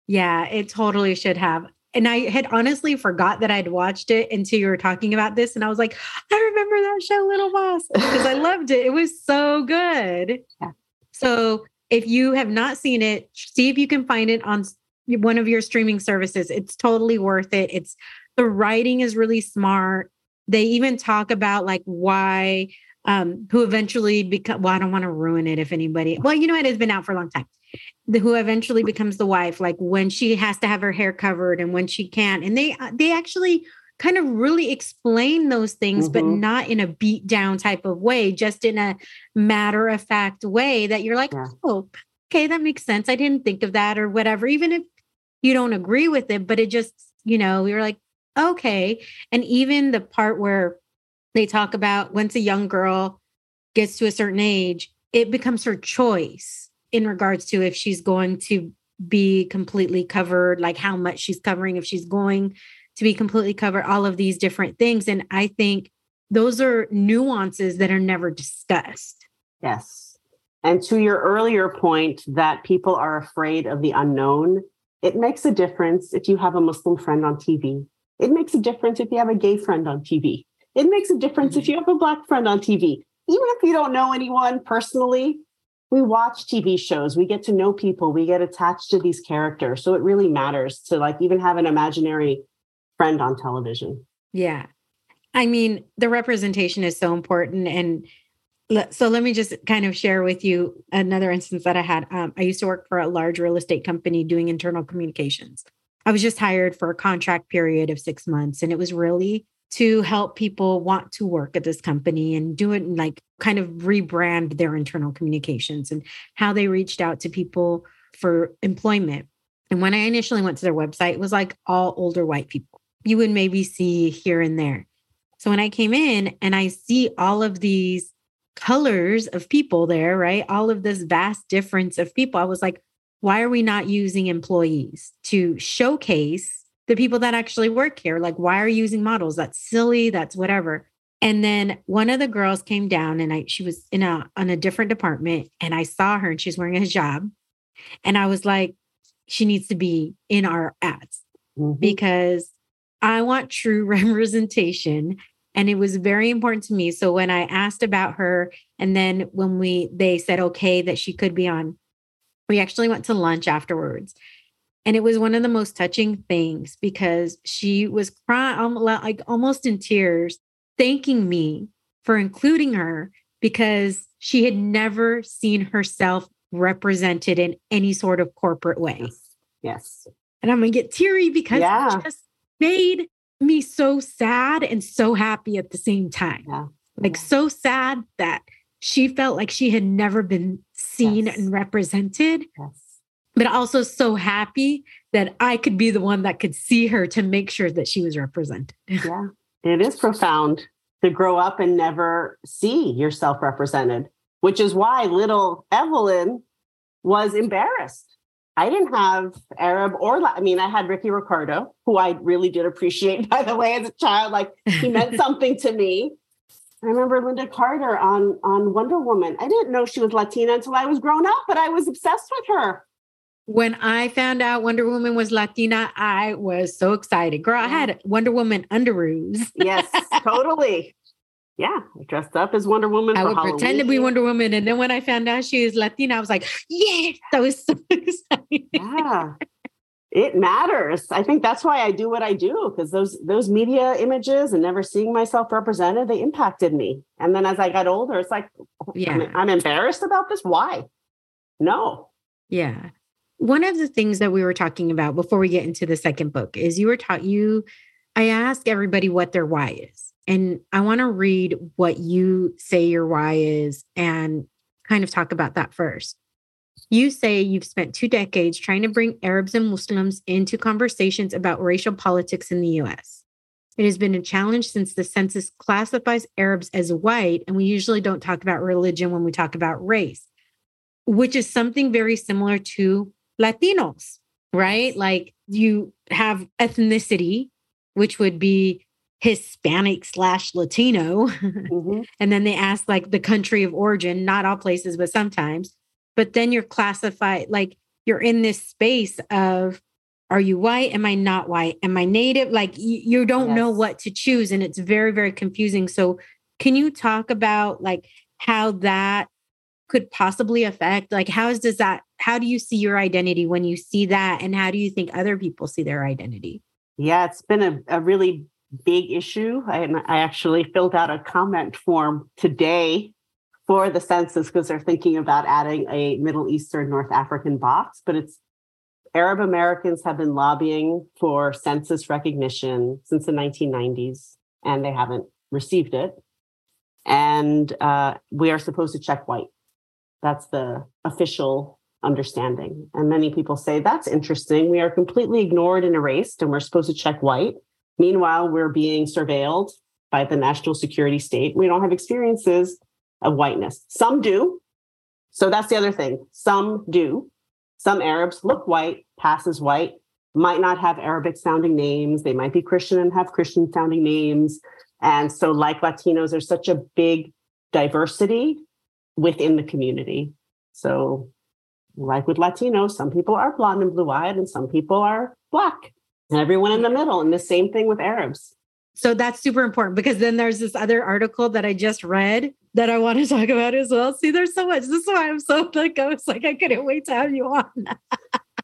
Yeah, it totally should have. And I had honestly forgot that I'd watched it until you were talking about this. And I was like, I remember that show, Little Mosque, because I loved it. It was so good. Yeah. So if you have not seen it, see if you can find it on one of your streaming services. It's totally worth it. It's the writing is really smart. They even talk about like why um who eventually become well, I don't want to ruin it if anybody well, you know, it has been out for a long time. The who eventually becomes the wife, like when she has to have her hair covered and when she can't. And they uh, they actually kind of really explain those things, mm-hmm. but not in a beat down type of way, just in a matter of fact way that you're like, yeah. oh, okay, that makes sense. I didn't think of that or whatever, even if you don't agree with it, but it just, you know, you're like, okay. And even the part where they talk about once a young girl gets to a certain age, it becomes her choice in regards to if she's going to be completely covered, like how much she's covering, if she's going to be completely covered, all of these different things. And I think those are nuances that are never discussed. Yes. And to your earlier point that people are afraid of the unknown, it makes a difference if you have a Muslim friend on TV it makes a difference if you have a gay friend on TV. It makes a difference mm-hmm. if you have a black friend on TV. Even if you don't know anyone personally, we watch TV shows, we get to know people, we get attached to these characters. So it really matters to like even have an imaginary friend on television. Yeah. I mean, the representation is so important. And so let me just kind of share with you another instance that I had. Um, I used to work for a large real estate company doing internal communications. I was just hired for a contract period of six months. And it was really to help people want to work at this company and do it and like kind of rebrand their internal communications and how they reached out to people for employment. And when I initially went to their website, it was like all older white people. You would maybe see here and there. So when I came in and I see all of these colors of people there, right? All of this vast difference of people, I was like, why are we not using employees to showcase the people that actually work here? Like, why are you using models? That's silly. That's whatever. And then one of the girls came down and I she was in a on a different department and I saw her and she's wearing a hijab. And I was like, she needs to be in our ads mm-hmm. because I want true representation. And it was very important to me. So when I asked about her, and then when we they said okay that she could be on we actually went to lunch afterwards. And it was one of the most touching things because she was crying, um, like almost in tears, thanking me for including her because she had never seen herself represented in any sort of corporate way. Yes. yes. And I'm going to get teary because Yeah. it just made me so sad and so happy at the same time. Yeah. Like so sad that she felt like she had never been seen Yes. and represented, Yes. but also so happy that I could be the one that could see her to make sure that she was represented. Yeah. It is profound to grow up and never see yourself represented, which is why little Evelyn was embarrassed. I didn't have Arab or, I mean, I had Ricky Ricardo, who I really did appreciate, by the way, as a child. Like he meant something to me. I remember Lynda Carter on, on Wonder Woman. I didn't know she was Latina until I was grown up, but I was obsessed with her. When I found out Wonder Woman was Latina, I was so excited. Girl, I had Wonder Woman underoos. Yes, totally. Yeah, I dressed up as Wonder Woman. I would pretend to be Wonder Woman. And then when I found out she was Latina, I was like, yes, I was so excited. yeah it matters i think that's why i do what i do because those those media images and never seeing myself represented they impacted me and then as i got older it's like Yeah. I'm, I'm embarrassed about this why no Yeah. One of the things that we were talking about before we get into the second book is you were taught you I ask everybody what their why is. And I want to read what you say your why is and kind of talk about that first. You say you've spent two decades trying to bring Arabs and Muslims into conversations about racial politics in the US. It has been a challenge since the census classifies Arabs as white, and we usually don't talk about religion when we talk about race which is something very similar to Latinos, right? Like you have ethnicity, which would be Hispanic slash Latino. Mhm. and then they ask like the country of origin, not all places, but sometimes. But then you're classified like you're in this space of are you white? Am I not white? Am I native? Like you, you don't know what to choose. And it's very, very confusing. So can you talk about like how that could possibly affect like how is does that how do you see your identity when you see that and how do you think other people see their identity yeah it's been a, a really big issue I, I actually filled out a comment form today for the census because they're thinking about adding a middle eastern north african box but it's arab americans have been lobbying for census recognition since the 1990s and they haven't received it. And uh, we are supposed to check white. That's the official understanding. And many people say that's interesting. We are completely ignored and erased and we're supposed to check white. Meanwhile, we're being surveilled by the national security state. We don't have experiences of whiteness. Some do. So that's the other thing. Some do. Some Arabs look white, pass as white, might not have Arabic sounding names. They might be Christian and have Christian sounding names. And so, like Latinos, there's such a big diversity within the community. So, like with Latinos, some people are blonde and blue eyed, and some people are black and everyone in the middle. And the same thing with Arabs. so that's super important because then there's this other article that i just read that i want to talk about as well see there's so much this is why i'm so like i was like i couldn't wait to have you on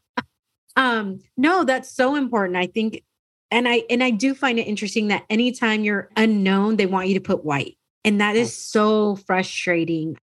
um no that's so important i think and i and i do find it interesting that anytime you're unknown they want you to put white and that is so frustrating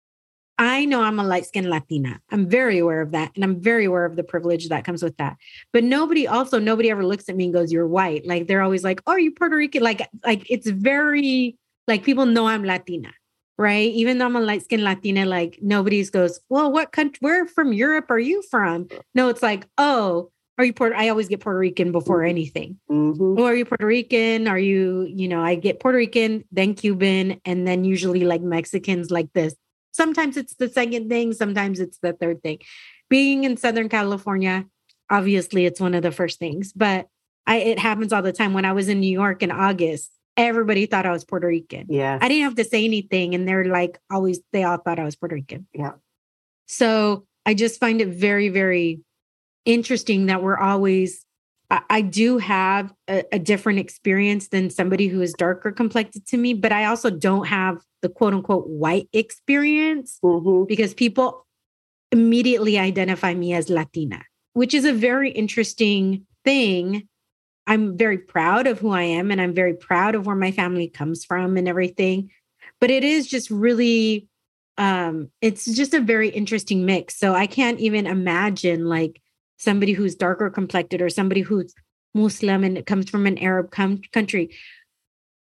I know I'm a light skinned Latina. I'm very aware of that. And I'm very aware of the privilege that comes with that. But nobody also, nobody ever looks at me and goes, You're white. Like they're always like, Oh, are you Puerto Rican? Like, like it's very like people know I'm Latina, right? Even though I'm a light skinned Latina, like nobody's goes, Well, what country where from Europe are you from? No, it's like, oh, are you Puerto? I always get Puerto Rican before anything. Mhm. Oh, are you Puerto Rican? Are you, you know, I get Puerto Rican, then Cuban, and then usually like Mexicans like this. Sometimes it's the second thing, sometimes it's the third thing. Being in Southern California, obviously it's one of the first things, but I it happens all the time. When I was in New York in August, everybody thought I was Puerto Rican. Yeah. I didn't have to say anything, and they're like always they all thought I was Puerto Rican. Yeah. So I just find it very, very interesting that we're always I, I do have a, a different experience than somebody who is darker complected to me, but I also don't have the quote unquote white experience Mhm. because people immediately identify me as Latina, which is a very interesting thing. I'm very proud of who I am and I'm very proud of where my family comes from and everything. But it is just really um it's just a very interesting mix so i can't even imagine like somebody who's darker complected or somebody who's muslim and comes from an arab com- country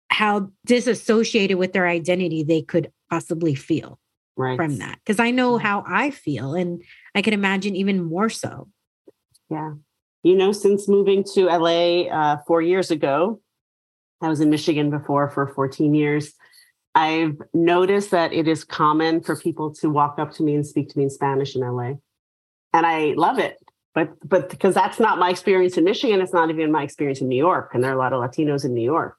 how disassociated with their identity they could possibly feel right. from that because i know how i feel and i can imagine even more so yeah you know since moving to la uh, four years ago i was in michigan before for 14 years I've noticed that it is common for people to walk up to me and speak to me in Spanish in LA. And I love it. But but because that's not my experience in Michigan, it's not even my experience in New York. And there are a lot of Latinos in New York.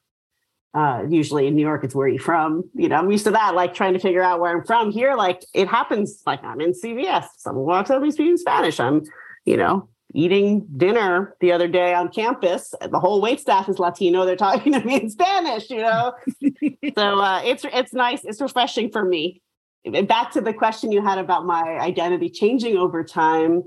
Uh, usually in New York, it's where you're from. You know, I'm used to that, like trying to figure out where I'm from. Here, like it happens, like I'm in CVS. Someone walks up and speaking Spanish. I'm, you know, eating dinner the other day on campus. The whole wait staff is Latino. They're talking to me in Spanish, you know. so uh, it's it's nice. It's refreshing for me. Back to the question you had about my identity changing over time,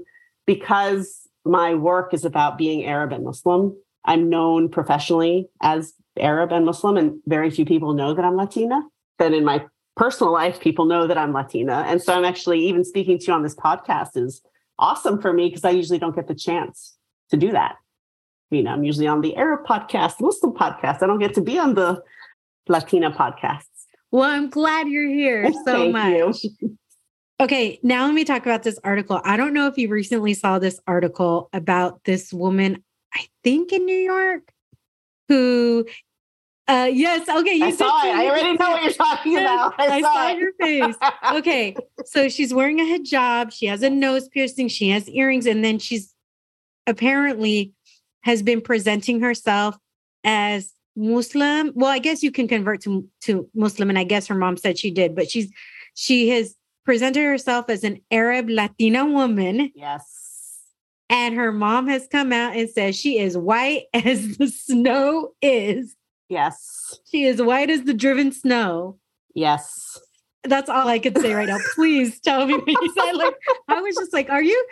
because my work is about being Arab and Muslim. I'm known professionally as Arab and Muslim, and very few people know that I'm Latina. Then in my personal life, people know that I'm Latina, and so I'm actually even speaking to you on this podcast is awesome for me because I usually don't get the chance to do that. You know, I'm usually on the Arab podcast, Muslim podcast. I don't get to be on the Latina podcasts. Well, I'm glad you're here so Thank much. you. Okay, now let me talk about this article. I don't know if you recently saw this article about this woman, I think in New York, who uh yes, okay, you I saw it. I already know what you're talking about. I, I saw, saw your face. Okay, so she's wearing a hijab, she has a nose piercing, she has earrings, and then she's apparently has been presenting herself as Muslim. Well, I guess you can convert to to Muslim, and I guess her mom said she did, but she's she has presented herself as an Arab Latina woman, Yes. and her mom has come out and says she is white as the snow is. Yes. She is white as the driven snow. Yes. That's all I could say right now. Please tell me what you said. Like, I was just like, are you,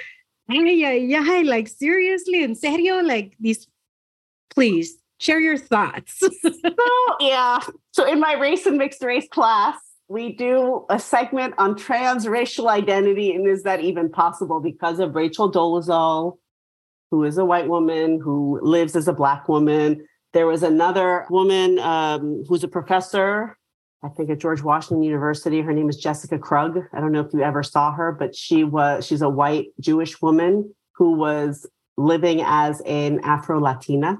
yeah, yeah, like seriously, in serio? Like these, please share your thoughts. So, yeah. So in my race and mixed race class, we do a segment on transracial identity and is that even possible because of Rachel Dolezal, who is a white woman who lives as a black woman. There was another woman um, who's a professor, I think at George Washington University. Her name is Jessica Krug. I don't know if you ever saw her, but she was she's a white Jewish woman who was living as an Afro Latina.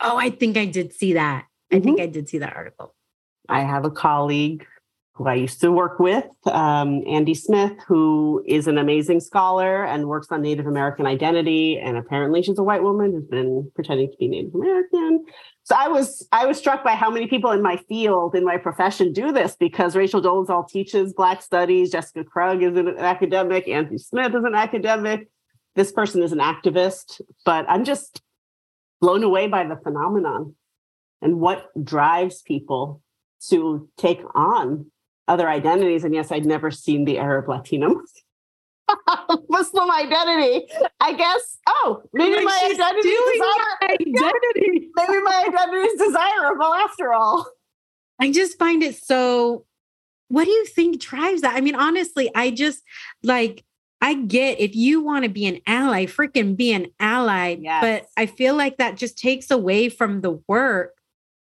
oh, I think I did see that. I think I did see that article. I have a colleague who I used to work with, um, Andy Smith, who is an amazing scholar and works on Native American identity. And apparently, she's a white woman who's been pretending to be Native American. So I was I was struck by how many people in my field, in my profession, do this because Rachel Dolezal teaches Black Studies, Jessica Krug is an academic, Andy Smith is an academic. This person is an activist, but I'm just blown away by the phenomenon and what drives people to take on other identities. And yes, I'd never seen the Arab Latino Muslim identity. I guess, oh, maybe Like, my identity is. Identity. Maybe my identity is desirable after all. I just find it so. What do you think drives that? I mean, honestly, I just like, I get if you want to be an ally, freaking be an ally. Yes. But I feel like that just takes away from the work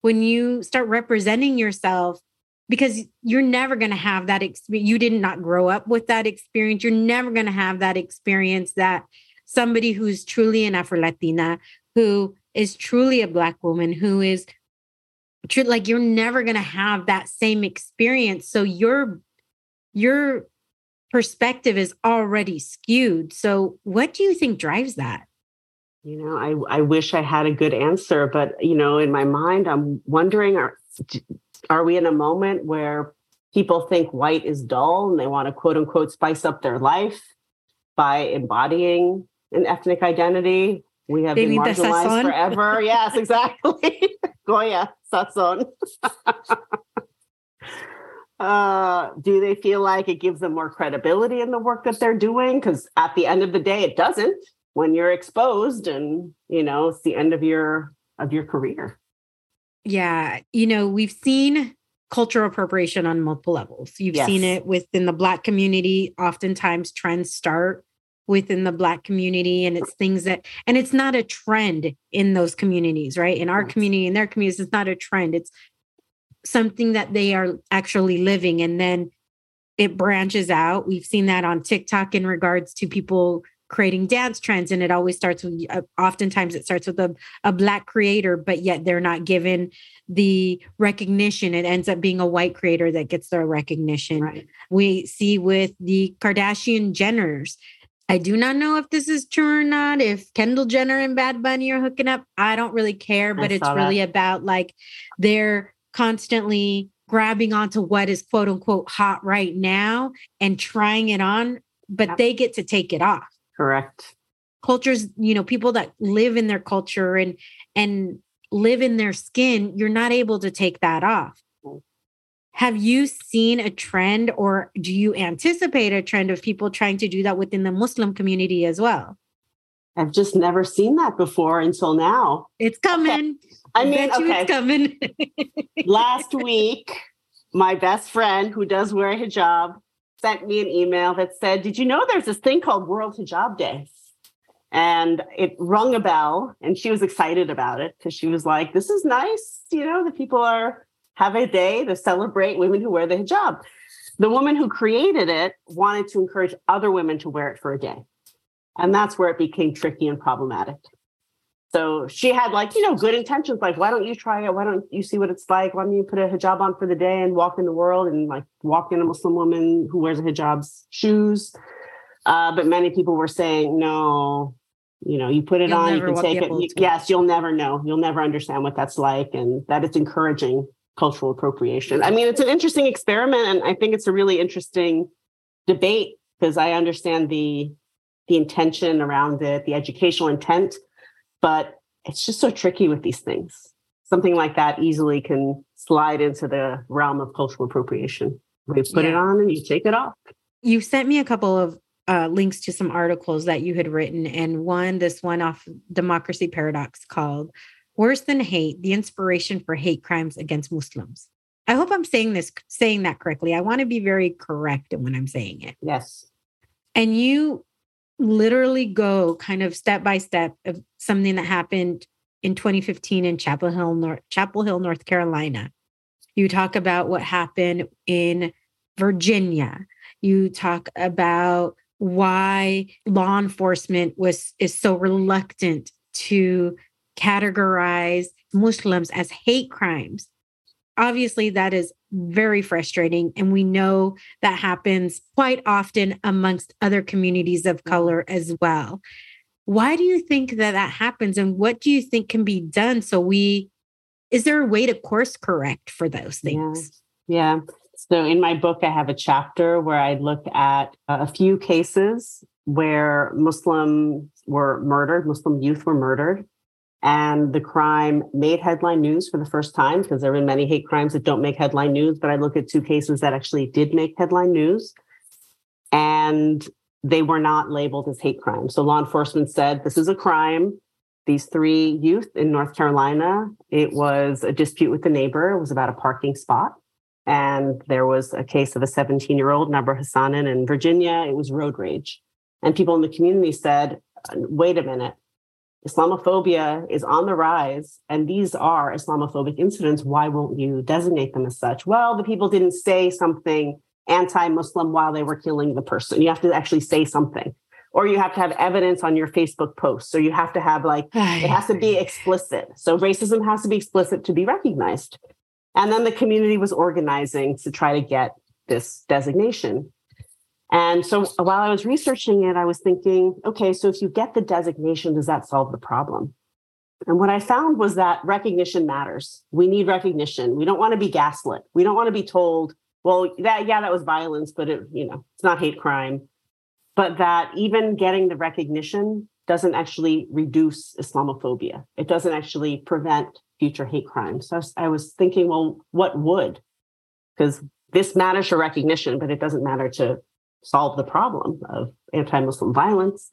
when you start representing yourself because you're never going to have that experience. You did not grow up with that experience. You're never going to have that experience that somebody who's truly an Afro Latina, who is truly a Black woman, who is true like you're never going to have that same experience so your your perspective is already skewed so what do you think drives that You know, I, I wish I had a good answer, but you know, in my mind, I'm wondering are are we in a moment where people think white is dull and they want to quote unquote spice up their life by embodying an ethnic identity? We have They been marginalized forever. yes, exactly. Goya, sazon. uh, do they feel like it gives them more credibility in the work that they're doing? Because at the end of the day, it doesn't when you're exposed and you know it's the end of your of your career yeah you know we've seen cultural appropriation on multiple levels. You've Yes. seen it within the Black community. Oftentimes, trends start within the Black community, and it's things that, and it's not a trend in those communities, right? In our community, in their communities, it's not a trend. It's something that they are actually living. And then it branches out. We've seen that on TikTok in regards to people creating dance trends and it always starts with uh, oftentimes it starts with a, a black creator but yet they're not given the recognition it ends up being a white creator that gets their recognition Right. we see with the kardashian jenners i do not know if this is true or not if kendall jenner and bad bunny are hooking up i don't really care but it's that. really about like they're constantly grabbing onto what is quote unquote hot right now and trying it on but Yep. they get to take it off Correct. cultures you know people that live in their culture and and live in their skin you're not able to take that off Mm. have you seen a trend or do you anticipate a trend of people trying to do that within the muslim community as well I've just never seen that before until now. it's coming I mean, okay. it's coming last week, my best friend who does wear a hijab sent me an email that said, Did you know there's this thing called World Hijab Day? And it rung a bell, and she was excited about it because she was like, This is nice. You know, the people are have a day to celebrate women who wear the hijab. The woman who created it wanted to encourage other women to wear it for a day. And that's where it became tricky and problematic. So she had like, you know, good intentions, like, why don't you try it? Why don't you see what it's like? Why don't you put a hijab on for the day and walk in the world and like walk in a Muslim woman who wears a hijab's shoes? Uh, but many people were saying, no, you know, you put it You'll on, you can take it. You- yes, you'll never know. You'll never understand what that's like and that it's encouraging cultural appropriation. I mean, it's an interesting experiment and I think it's a really interesting debate because I understand the the intention around it, the educational intent, but it's just so tricky with these things. Something like that easily can slide into the realm of cultural appropriation. You put it on and you take it off. you sent me a couple of uh, links to some articles that you had written, and one, this one off Democracy Paradox called "Worse Than Hate: The Inspiration for Hate Crimes Against Muslims." I hope I'm saying this, saying that correctly. I want to be very correct in when I'm saying it. Yes. And you literally go kind of step by step of something that happened in 2015 in Chapel Hill, North, Chapel Hill, North Carolina. You talk about what happened in Virginia. You talk about why law enforcement was is so reluctant to categorize Muslims as hate crimes. Obviously, that is very frustrating. And we know that happens quite often amongst other communities of mm-hmm. color as well. Why do you think that that happens? And what do you think can be done so we, is there a way to course correct for those things? Yeah. So in my book, I have a chapter where I look at a few cases where Muslims were murdered, Muslim youth were murdered, and the crime made headline news for the first time because there have been many hate crimes that don't make headline news. But I look at two cases that actually did make headline news, and they were not labeled as hate crimes. So law enforcement said this is a crime. These three youth in North Carolina, it was a dispute with the neighbor. It was about a parking spot. And there was a case of a 17 year old, Nabra Hassanen in Virginia. It was road rage. And people in the community said, wait a minute, Islamophobia is on the rise, and these are Islamophobic incidents. Why won't you designate them as such? Well, the people didn't say something anti Muslim while they were killing the person. You have to actually say something, or you have to have evidence on your Facebook posts, or you have to have like, it has to be explicit. So racism has to be explicit to be recognized. And then the community was organizing to try to get this designation. And so while I was researching it, I was thinking, okay, so if you get the designation, does that solve the problem? And what I found was that recognition matters. We need recognition. We don't want to be gaslit. We don't want to be told, well, that yeah, that was violence, but it, you know, it's not hate crime. But that even getting the recognition doesn't actually reduce Islamophobia. It doesn't actually prevent future hate crimes. So I was, I was thinking, well, what would? Because this matters for recognition, but it doesn't matter to solve the problem of anti-Muslim violence.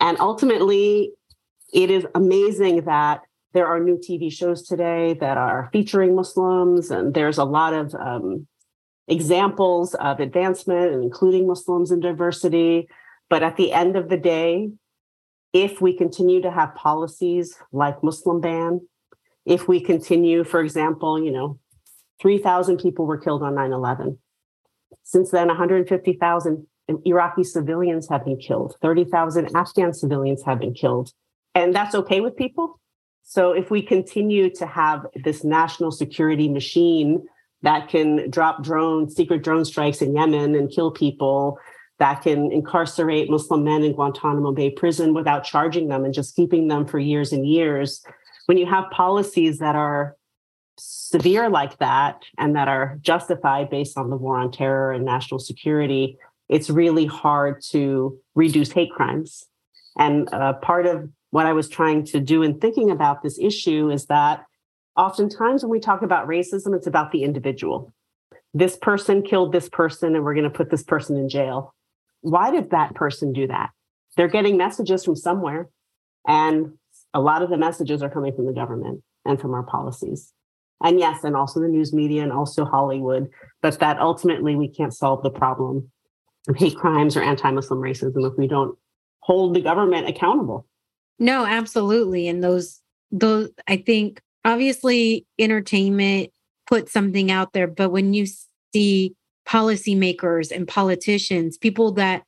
And ultimately, it is amazing that there are new TV shows today that are featuring Muslims, and there's a lot of um, examples of advancement and including Muslims in diversity. But at the end of the day, if we continue to have policies like Muslim ban, if we continue, for example, you know, 3,000 people were killed on 9 11. Since then, 150,000 Iraqi civilians have been killed, 30,000 Afghan civilians have been killed. And that's okay with people. So if we continue to have this national security machine that can drop drones, secret drone strikes in Yemen and kill people, that can incarcerate Muslim men in Guantanamo Bay prison without charging them and just keeping them for years and years. When you have policies that are severe like that and that are justified based on the war on terror and national security, it's really hard to reduce hate crimes. And uh, part of what I was trying to do in thinking about this issue is that oftentimes when we talk about racism, it's about the individual. This person killed this person, and we're going to put this person in jail. Why did that person do that? They're getting messages from somewhere. And a lot of the messages are coming from the government and from our policies. And yes, and also the news media and also Hollywood, but that ultimately we can't solve the problem of hate crimes or anti Muslim racism if we don't hold the government accountable. No, absolutely. And those, those, I think obviously entertainment puts something out there, but when you see policymakers and politicians, people that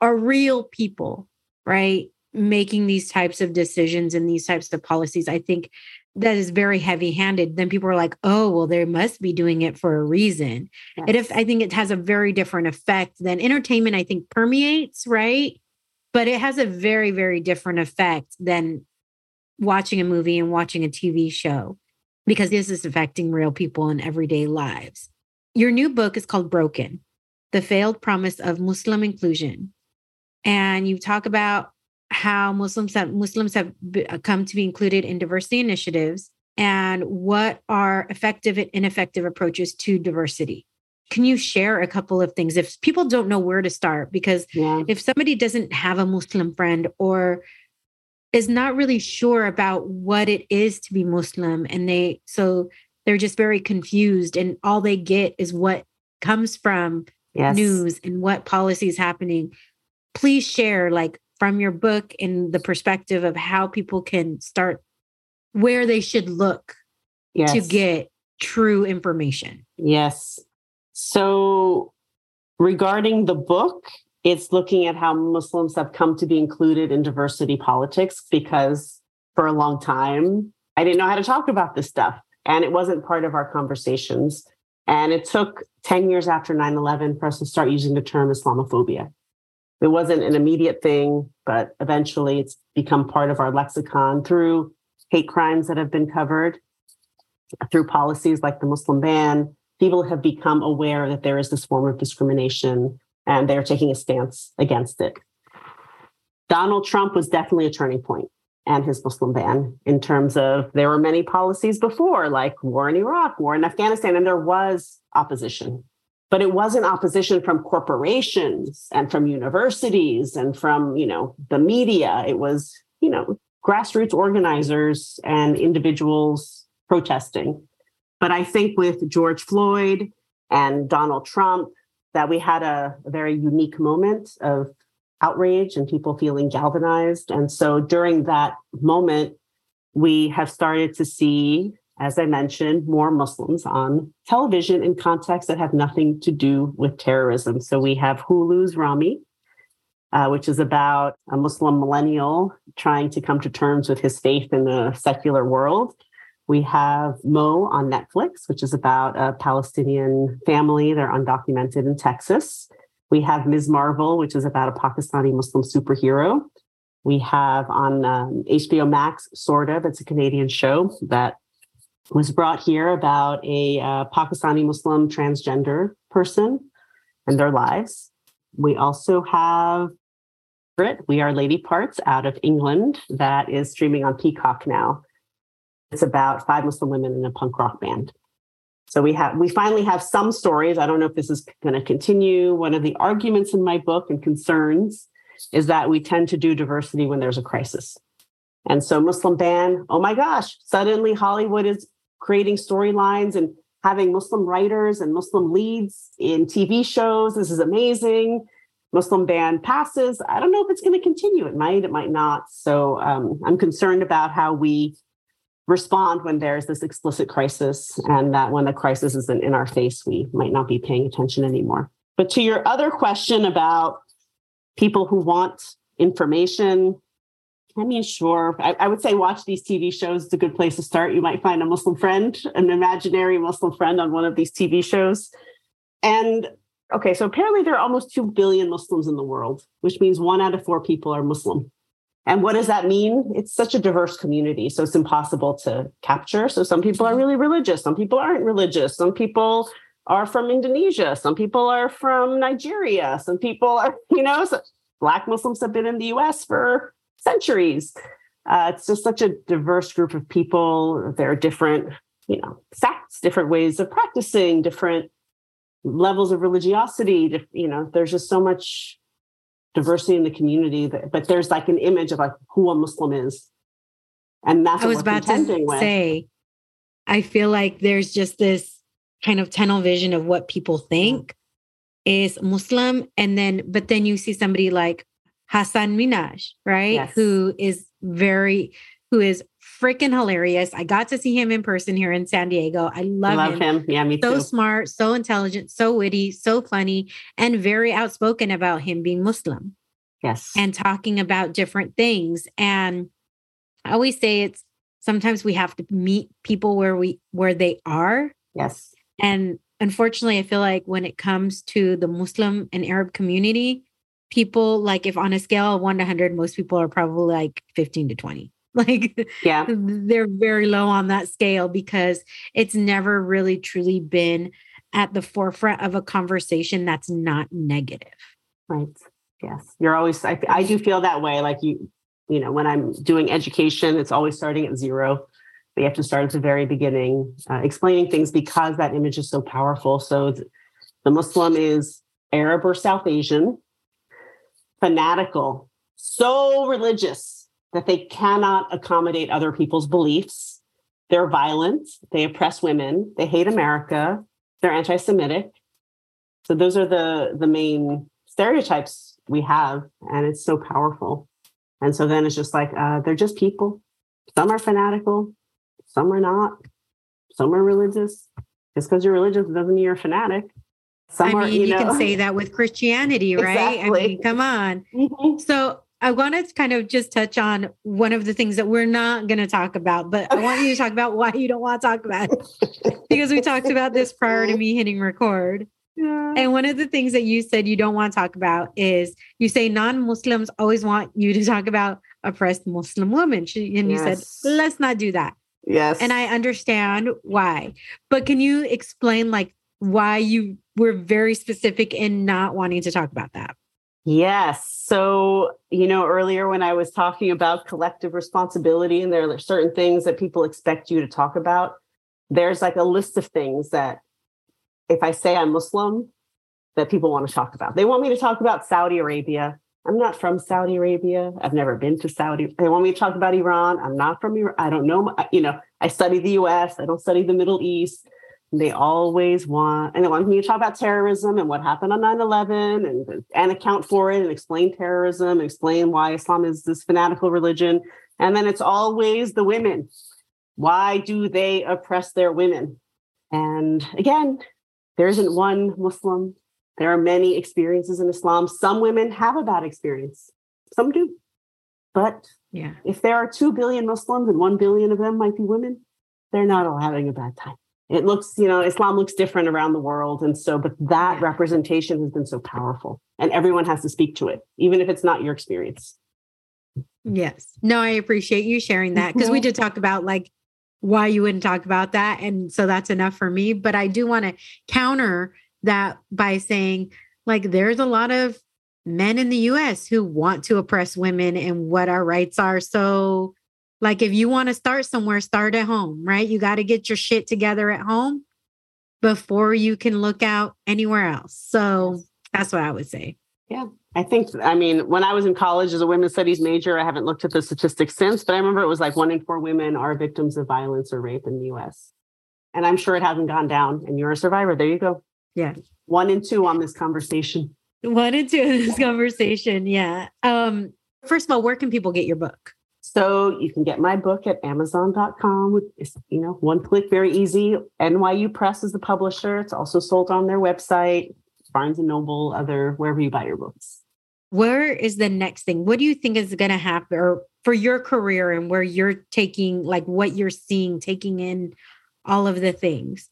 are real people, right? Making these types of decisions and these types of policies, I think that is very heavy handed. Then people are like, oh, well, they must be doing it for a reason. Yes. And if I think it has a very different effect than entertainment, I think permeates, right? But it has a very, very different effect than watching a movie and watching a TV show because this is affecting real people in everyday lives. Your new book is called Broken The Failed Promise of Muslim Inclusion. And you talk about how Muslims have, Muslims have uh, come to be included in diversity initiatives and what are effective and ineffective approaches to diversity. Can you share a couple of things if people don't know where to start? Because yeah. if somebody doesn't have a Muslim friend or is not really sure about what it is to be Muslim, and they so they're just very confused and all they get is what comes from yes. news and what policy is happening please share like from your book and the perspective of how people can start where they should look yes. to get true information yes so regarding the book it's looking at how muslims have come to be included in diversity politics because for a long time i didn't know how to talk about this stuff and it wasn't part of our conversations. And it took 10 years after 9 11 for us to start using the term Islamophobia. It wasn't an immediate thing, but eventually it's become part of our lexicon through hate crimes that have been covered, through policies like the Muslim ban. People have become aware that there is this form of discrimination and they're taking a stance against it. Donald Trump was definitely a turning point and his Muslim ban in terms of there were many policies before, like war in Iraq, war in Afghanistan, and there was opposition. But it wasn't opposition from corporations and from universities and from, you know, the media. It was, you know, grassroots organizers and individuals protesting. But I think with George Floyd and Donald Trump, that we had a, a very unique moment of outrage and people feeling galvanized. And so during that moment, we have started to see, as I mentioned, more Muslims on television in contexts that have nothing to do with terrorism. So we have Hulu's Ramy, uh, which is about a Muslim millennial trying to come to terms with his faith in the secular world. We have Mo on Netflix, which is about a Palestinian family. They're undocumented in Texas. We have Ms. Marvel, which is about a Pakistani Muslim superhero. We have on um, HBO Max, sort of, it's a Canadian show that was brought here about a uh, Pakistani Muslim transgender person and their lives. We also have Brit, We Are Lady Parts out of England that is streaming on Peacock now. It's about five Muslim women in a punk rock band. So we have we finally have some stories. I don't know if this is going to continue. One of the arguments in my book and concerns is that we tend to do diversity when there's a crisis. And so Muslim ban, oh my gosh, suddenly Hollywood is creating storylines and having Muslim writers and Muslim leads in TV shows. This is amazing. Muslim ban passes. I don't know if it's going to continue. It might, it might not. So um, I'm concerned about how we respond when there's this explicit crisis and that when the crisis isn't in our face, we might not be paying attention anymore. But to your other question about people who want information, I mean, sure. I, I, would say watch these TV shows. It's a good place to start. You might find a Muslim friend, an imaginary Muslim friend on one of these TV shows. And okay, so apparently there are almost 2 billion Muslims in the world, which means one out of four people are Muslim. And what does that mean? It's such a diverse community. So it's impossible to capture. So some people are really religious, some people aren't religious, some people are from Indonesia, some people are from Nigeria, some people are, you know, so Black Muslims have been in the US for centuries. Uh, it's just such a diverse group of people. There are different, you know, sects, different ways of practicing, different levels of religiosity. You know, there's just so much diversity in the community. That, but there's like an image of like who a Muslim is, and that's I was about to with. say. I feel like there's just this kind of tunnel vision of what people think is Muslim, and then but then you see somebody like Hasan Minhaj, right? Yes. Who is very, who is freaking hilarious. I got to see him in person here in San Diego. I love, love him. him. Yeah, me so too. So smart, so intelligent, so witty, so funny, and very outspoken about him being Muslim. Yes. And talking about different things. And I always say it's sometimes we have to meet people where we where they are. Yes. And unfortunately, I feel like when it comes to the Muslim and Arab community, people like if on a scale of 1 to 100 most people are probably like 15 to 20 like yeah. they're very low on that scale because it's never really truly been at the forefront of a conversation that's not negative. Right. Yes. You're always I, I do feel that way. Like you you know when i'm doing education it's always starting at zero. We have to start at the very beginning uh, explaining things because that image is so powerful. So the muslim is arab or south asian fanatical, so religious that they cannot accommodate other people's beliefs. They're violent, they oppress women, they hate America, they're anti-Semitic. So those are the the main stereotypes we have, and it's so powerful. And so then it's just like uh, they're just people. Some are fanatical, some are not. Some are religious. Just because you're religious doesn't mean you're a fanatic. Some I mean, you, you know, can say that with Christianity, right? Exactly. I mean, come on. Mm-hmm. So I want to kind of just touch on one of the things that we're not going to talk about, but I want you to talk about why you don't want to talk about it because we talked about this prior to me hitting record. Yeah. And one of the things that you said you don't want to talk about is you say non Muslims always want you to talk about oppressed Muslim women. And you yes. said, let's not do that. Yes. And I understand why. But can you explain like why you were very specific in not wanting to talk about that. Yes. So, you know, earlier when I was talking about collective responsibility, and there are certain things that people expect you to talk about, there's like a list of things that if I say I'm Muslim, that people want to talk about. They want me to talk about Saudi Arabia. I'm not from Saudi Arabia. I've never been to Saudi. They want me to talk about Iran. I'm not from Iran. I don't know. You know, I study the US. I don't study the Middle East. They always want, and they want me to talk about terrorism and what happened on 9 11 and, and account for it and explain terrorism, and explain why Islam is this fanatical religion. And then it's always the women. Why do they oppress their women? And again, there isn't one Muslim. There are many experiences in Islam. Some women have a bad experience, some do. But yeah. if there are 2 billion Muslims and 1 billion of them might be women, they're not all having a bad time it looks you know islam looks different around the world and so but that representation has been so powerful and everyone has to speak to it even if it's not your experience. Yes. No i appreciate you sharing that because we mm-hmm. did talk about like why you wouldn't talk about that and so that's enough for me but i do want to counter that by saying like there's a lot of men in the us who want to oppress women and what our rights are so like if you want to start somewhere, start at home, right? You got to get your shit together at home before you can look out anywhere else. So that's what I would say. Yeah. I think, I mean, when I was in college as a women's studies major, I haven't looked at the statistics since, but I remember it was like one in four women are victims of violence or rape in the US. And I'm sure it hasn't gone down, and you're a survivor. There you go. Yeah. One and two on this conversation. One and two in this conversation. Yeah. Um, first of all, where can people get your book? So you can get my book at amazon.com. It's, you know, one click, very easy. NYU Press is the publisher. It's also sold on their website, Barnes and Noble, other wherever you buy your books. Where is the next thing? What do you think is going to happen or for your career and where you're taking like what you're seeing, taking in all of the things?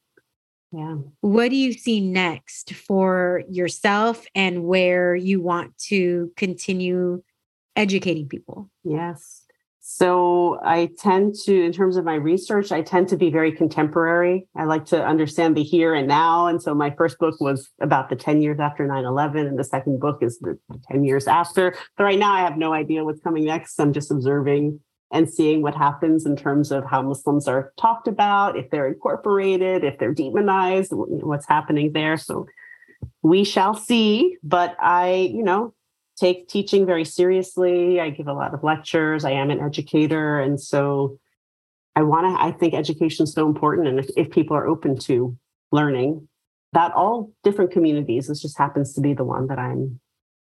Yeah. What do you see next for yourself and where you want to continue educating people? Yes. So I tend to, in terms of my research, I tend to be very contemporary. I like to understand the here and now. And so my first book was about the 10 years after 9 11, and the second book is the 10 years after. But right now, I have no idea what's coming next. I'm just observing and seeing what happens in terms of how Muslims are talked about, if they're incorporated, if they're demonized, what's happening there. So we shall see. But I, you know, take teaching very seriously. I give a lot of lectures. I am an educator. And so I want to, I think education is so important. And if, if people are open to learning about all different communities, this just happens to be the one that I'm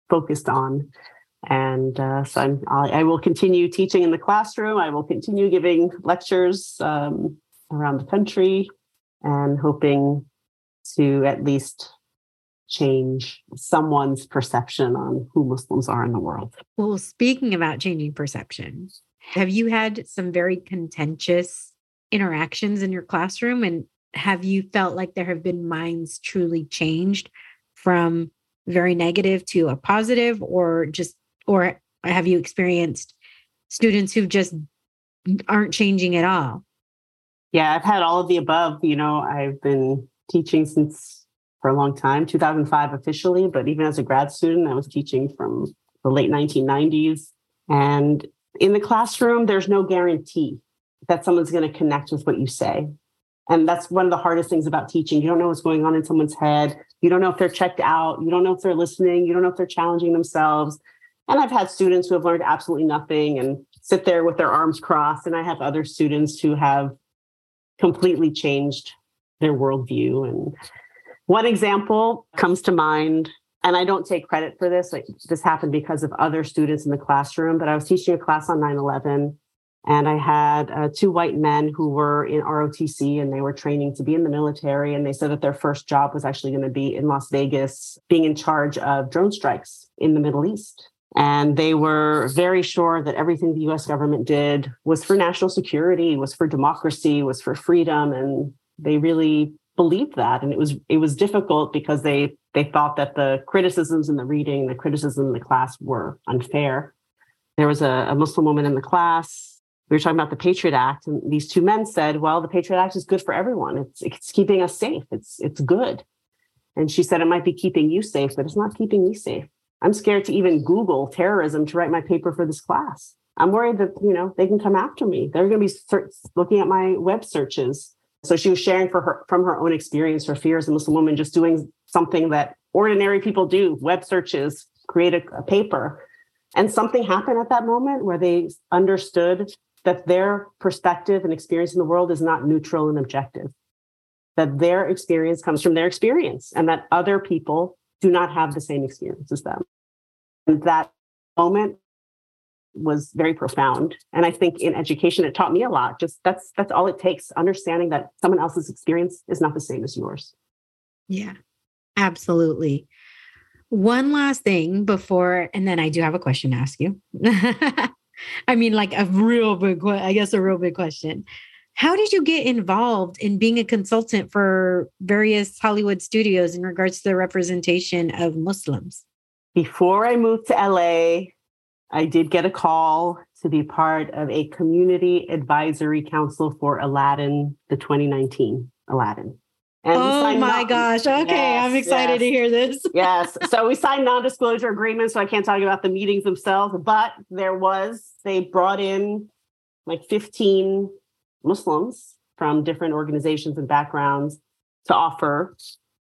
focused on. And uh, so I'm, I will continue teaching in the classroom. I will continue giving lectures um, around the country and hoping to at least change someone's perception on who Muslims are in the world. Well, speaking about changing perception, have you had some very contentious interactions in your classroom? And have you felt like there have been minds truly changed from very negative to a positive, or just, or have you experienced students who just aren't changing at all? Yeah, I've had all of the above. You know, I've been teaching since for a long time, 2005 officially, but even as a grad student, I was teaching from the late 1990s. And in the classroom, there's no guarantee that someone's going to connect with what you say. And that's one of the hardest things about teaching. You don't know what's going on in someone's head. You don't know if they're checked out. You don't know if they're listening. You don't know if they're challenging themselves. And I've had students who have learned absolutely nothing and sit there with their arms crossed. And I have other students who have completely changed their worldview. And one example comes to mind, and I don't take credit for this. Like this happened because of other students in the classroom, but I was teaching a class on 9 11. And I had uh, two white men who were in ROTC and they were training to be in the military. And they said that their first job was actually going to be in Las Vegas, being in charge of drone strikes in the Middle East. And they were very sure that everything the US government did was for national security, was for democracy, was for freedom. And they really believed that and it was it was difficult because they they thought that the criticisms in the reading the criticism in the class were unfair. There was a, a muslim woman in the class. We were talking about the patriot act and these two men said well the patriot act is good for everyone. It's it's keeping us safe. It's it's good. And she said it might be keeping you safe but it's not keeping me safe. I'm scared to even google terrorism to write my paper for this class. I'm worried that you know they can come after me. They're going to be looking at my web searches so she was sharing for her from her own experience, her fear as a Muslim woman, just doing something that ordinary people do, web searches, create a, a paper. And something happened at that moment where they understood that their perspective and experience in the world is not neutral and objective, that their experience comes from their experience and that other people do not have the same experience as them. And that moment was very profound. And i think in education it taught me a lot. Just that's that's all it takes understanding that someone else's experience is not the same as yours. Yeah absolutely. One last thing before and then i do have a question to ask you. I mean like a real big i guess a real big question. How did you get involved in being a consultant for various hollywood studios in regards to the representation of muslims? Before i moved to la I did get a call to be part of a community advisory council for Aladdin, the 2019 Aladdin. And oh my non- gosh. Okay. Yes, I'm excited yes. to hear this. yes. So we signed non disclosure agreements. So I can't talk about the meetings themselves, but there was, they brought in like 15 Muslims from different organizations and backgrounds to offer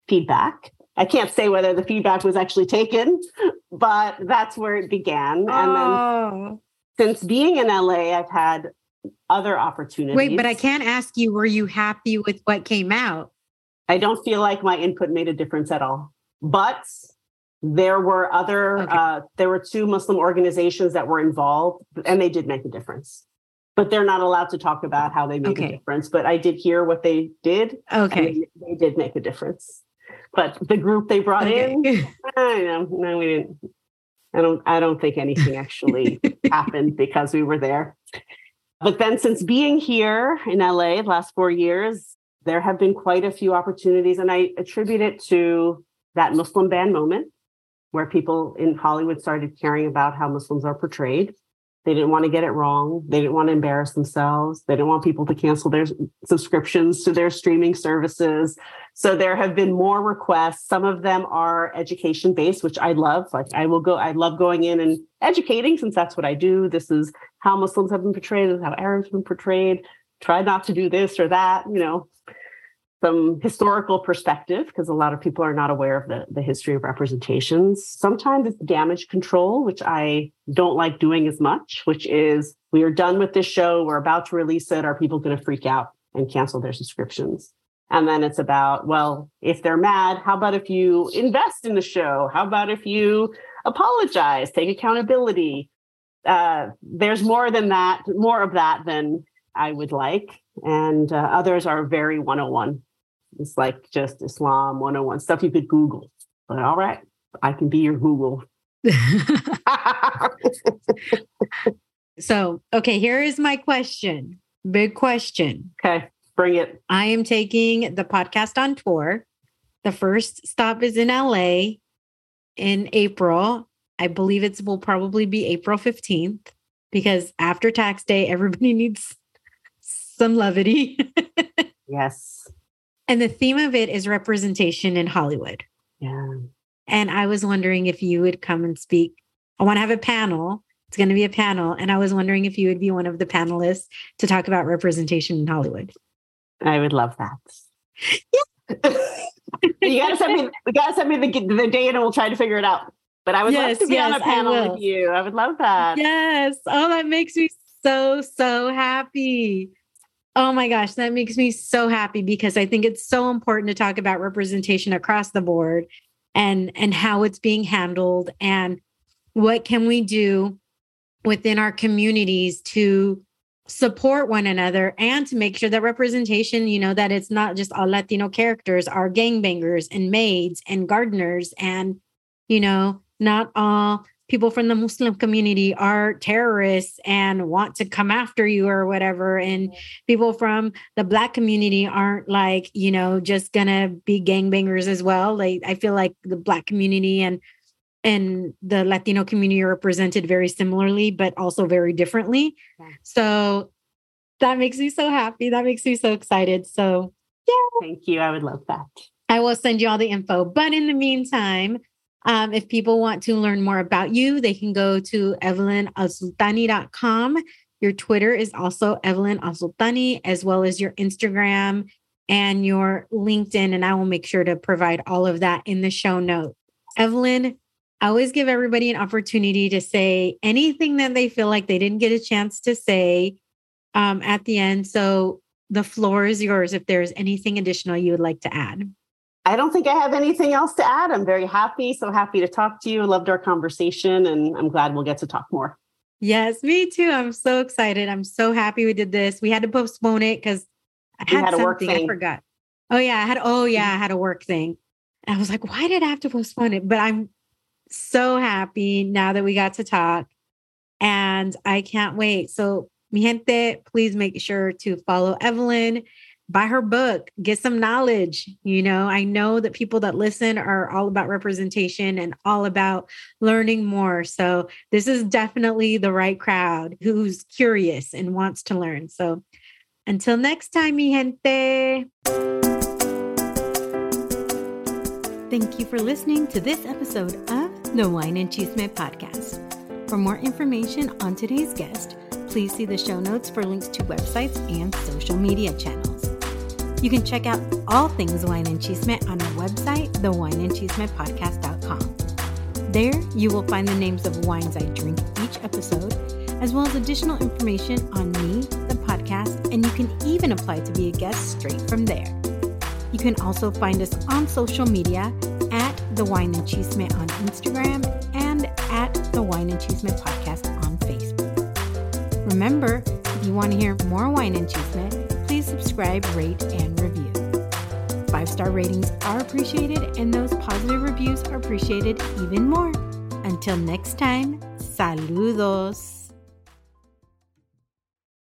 feedback I can't say whether the feedback was actually taken, but that's where it began. Oh. And then since being in LA, I've had other opportunities. Wait, but I can't ask you, were you happy with what came out? I don't feel like my input made a difference at all. But there were other, okay. uh, there were two Muslim organizations that were involved, and they did make a difference. But they're not allowed to talk about how they made okay. a difference. But I did hear what they did. Okay. They, they, did make a difference. But the group they brought okay. in, I know, no, we didn't. I don't. I don't think anything actually happened because we were there. But then, since being here in LA the last four years, there have been quite a few opportunities, and I attribute it to that Muslim ban moment where people in Hollywood started caring about how Muslims are portrayed. They didn't want to get it wrong. They didn't want to embarrass themselves. They didn't want people to cancel their subscriptions to their streaming services. So there have been more requests. Some of them are education based, which I love. Like I will go, I love going in and educating since that's what I do. This is how Muslims have been portrayed, this is how Arabs have been portrayed. Try not to do this or that, you know some historical perspective because a lot of people are not aware of the, the history of representations. Sometimes it's damage control, which I don't like doing as much, which is we are done with this show, we're about to release it. Are people going to freak out and cancel their subscriptions? And then it's about, well, if they're mad, how about if you invest in the show? How about if you apologize, take accountability? Uh, there's more than that, more of that than I would like. And uh, others are very 101 it's like just Islam 101 stuff you could Google. But all right, I can be your Google. so, okay, here is my question. Big question. Okay, bring it. I am taking the podcast on tour. The first stop is in LA in April. I believe it will probably be April 15th because after tax day, everybody needs some levity. yes. And the theme of it is representation in Hollywood. Yeah. And I was wondering if you would come and speak. I want to have a panel. It's going to be a panel. And I was wondering if you would be one of the panelists to talk about representation in Hollywood. I would love that. Yeah. you gotta send me you gotta send me the, the date and we'll try to figure it out. But I would yes, love to be yes, on a panel with you. I would love that. Yes. Oh, that makes me so, so happy. Oh my gosh, that makes me so happy because I think it's so important to talk about representation across the board and and how it's being handled and what can we do within our communities to support one another and to make sure that representation, you know, that it's not just all Latino characters, are gangbangers and maids and gardeners and you know, not all people from the Muslim community are terrorists and want to come after you or whatever. And people from the Black community aren't like, you know, just gonna be gangbangers as well. Like, I feel like the Black community and and the Latino community are represented very similarly, but also very differently. Yeah. So that makes me so happy. That makes me so excited. So, yeah. Thank you. I would love that. I will send you all the info. But in the meantime, um, if people want to learn more about you, they can go to evelynalsultany.com. Your Twitter is also Evelyn Alsultany, as well as your Instagram and your LinkedIn. And I will make sure to provide all of that in the show notes. Evelyn, I always give everybody an opportunity to say anything that they feel like they didn't get a chance to say um, at the end. So the floor is yours if there's anything additional you would like to add. I don't think I have anything else to add. I'm very happy. So happy to talk to you. Loved our conversation, and I'm glad we'll get to talk more. Yes, me too. I'm so excited. I'm so happy we did this. We had to postpone it because I had, had something. I forgot. Oh yeah, I had. Oh yeah, I had a work thing. And I was like, why did I have to postpone it? But I'm so happy now that we got to talk, and I can't wait. So, mi gente, please make sure to follow Evelyn buy her book, get some knowledge. You know, I know that people that listen are all about representation and all about learning more. So, this is definitely the right crowd who's curious and wants to learn. So, until next time, mi gente. Thank you for listening to this episode of the Wine and Chisme podcast. For more information on today's guest, please see the show notes for links to websites and social media channels. You can check out all things wine and chisme on our website, thewineandchismepodcast.com. There, you will find the names of wines I drink each episode, as well as additional information on me, the podcast, and you can even apply to be a guest straight from there. You can also find us on social media at The Wine and Chisme on Instagram and at The Wine and Chisme Podcast on Facebook. Remember, if you want to hear more Wine and please subscribe, rate, and review. Five star ratings are appreciated, and those positive reviews are appreciated even more. Until next time, saludos.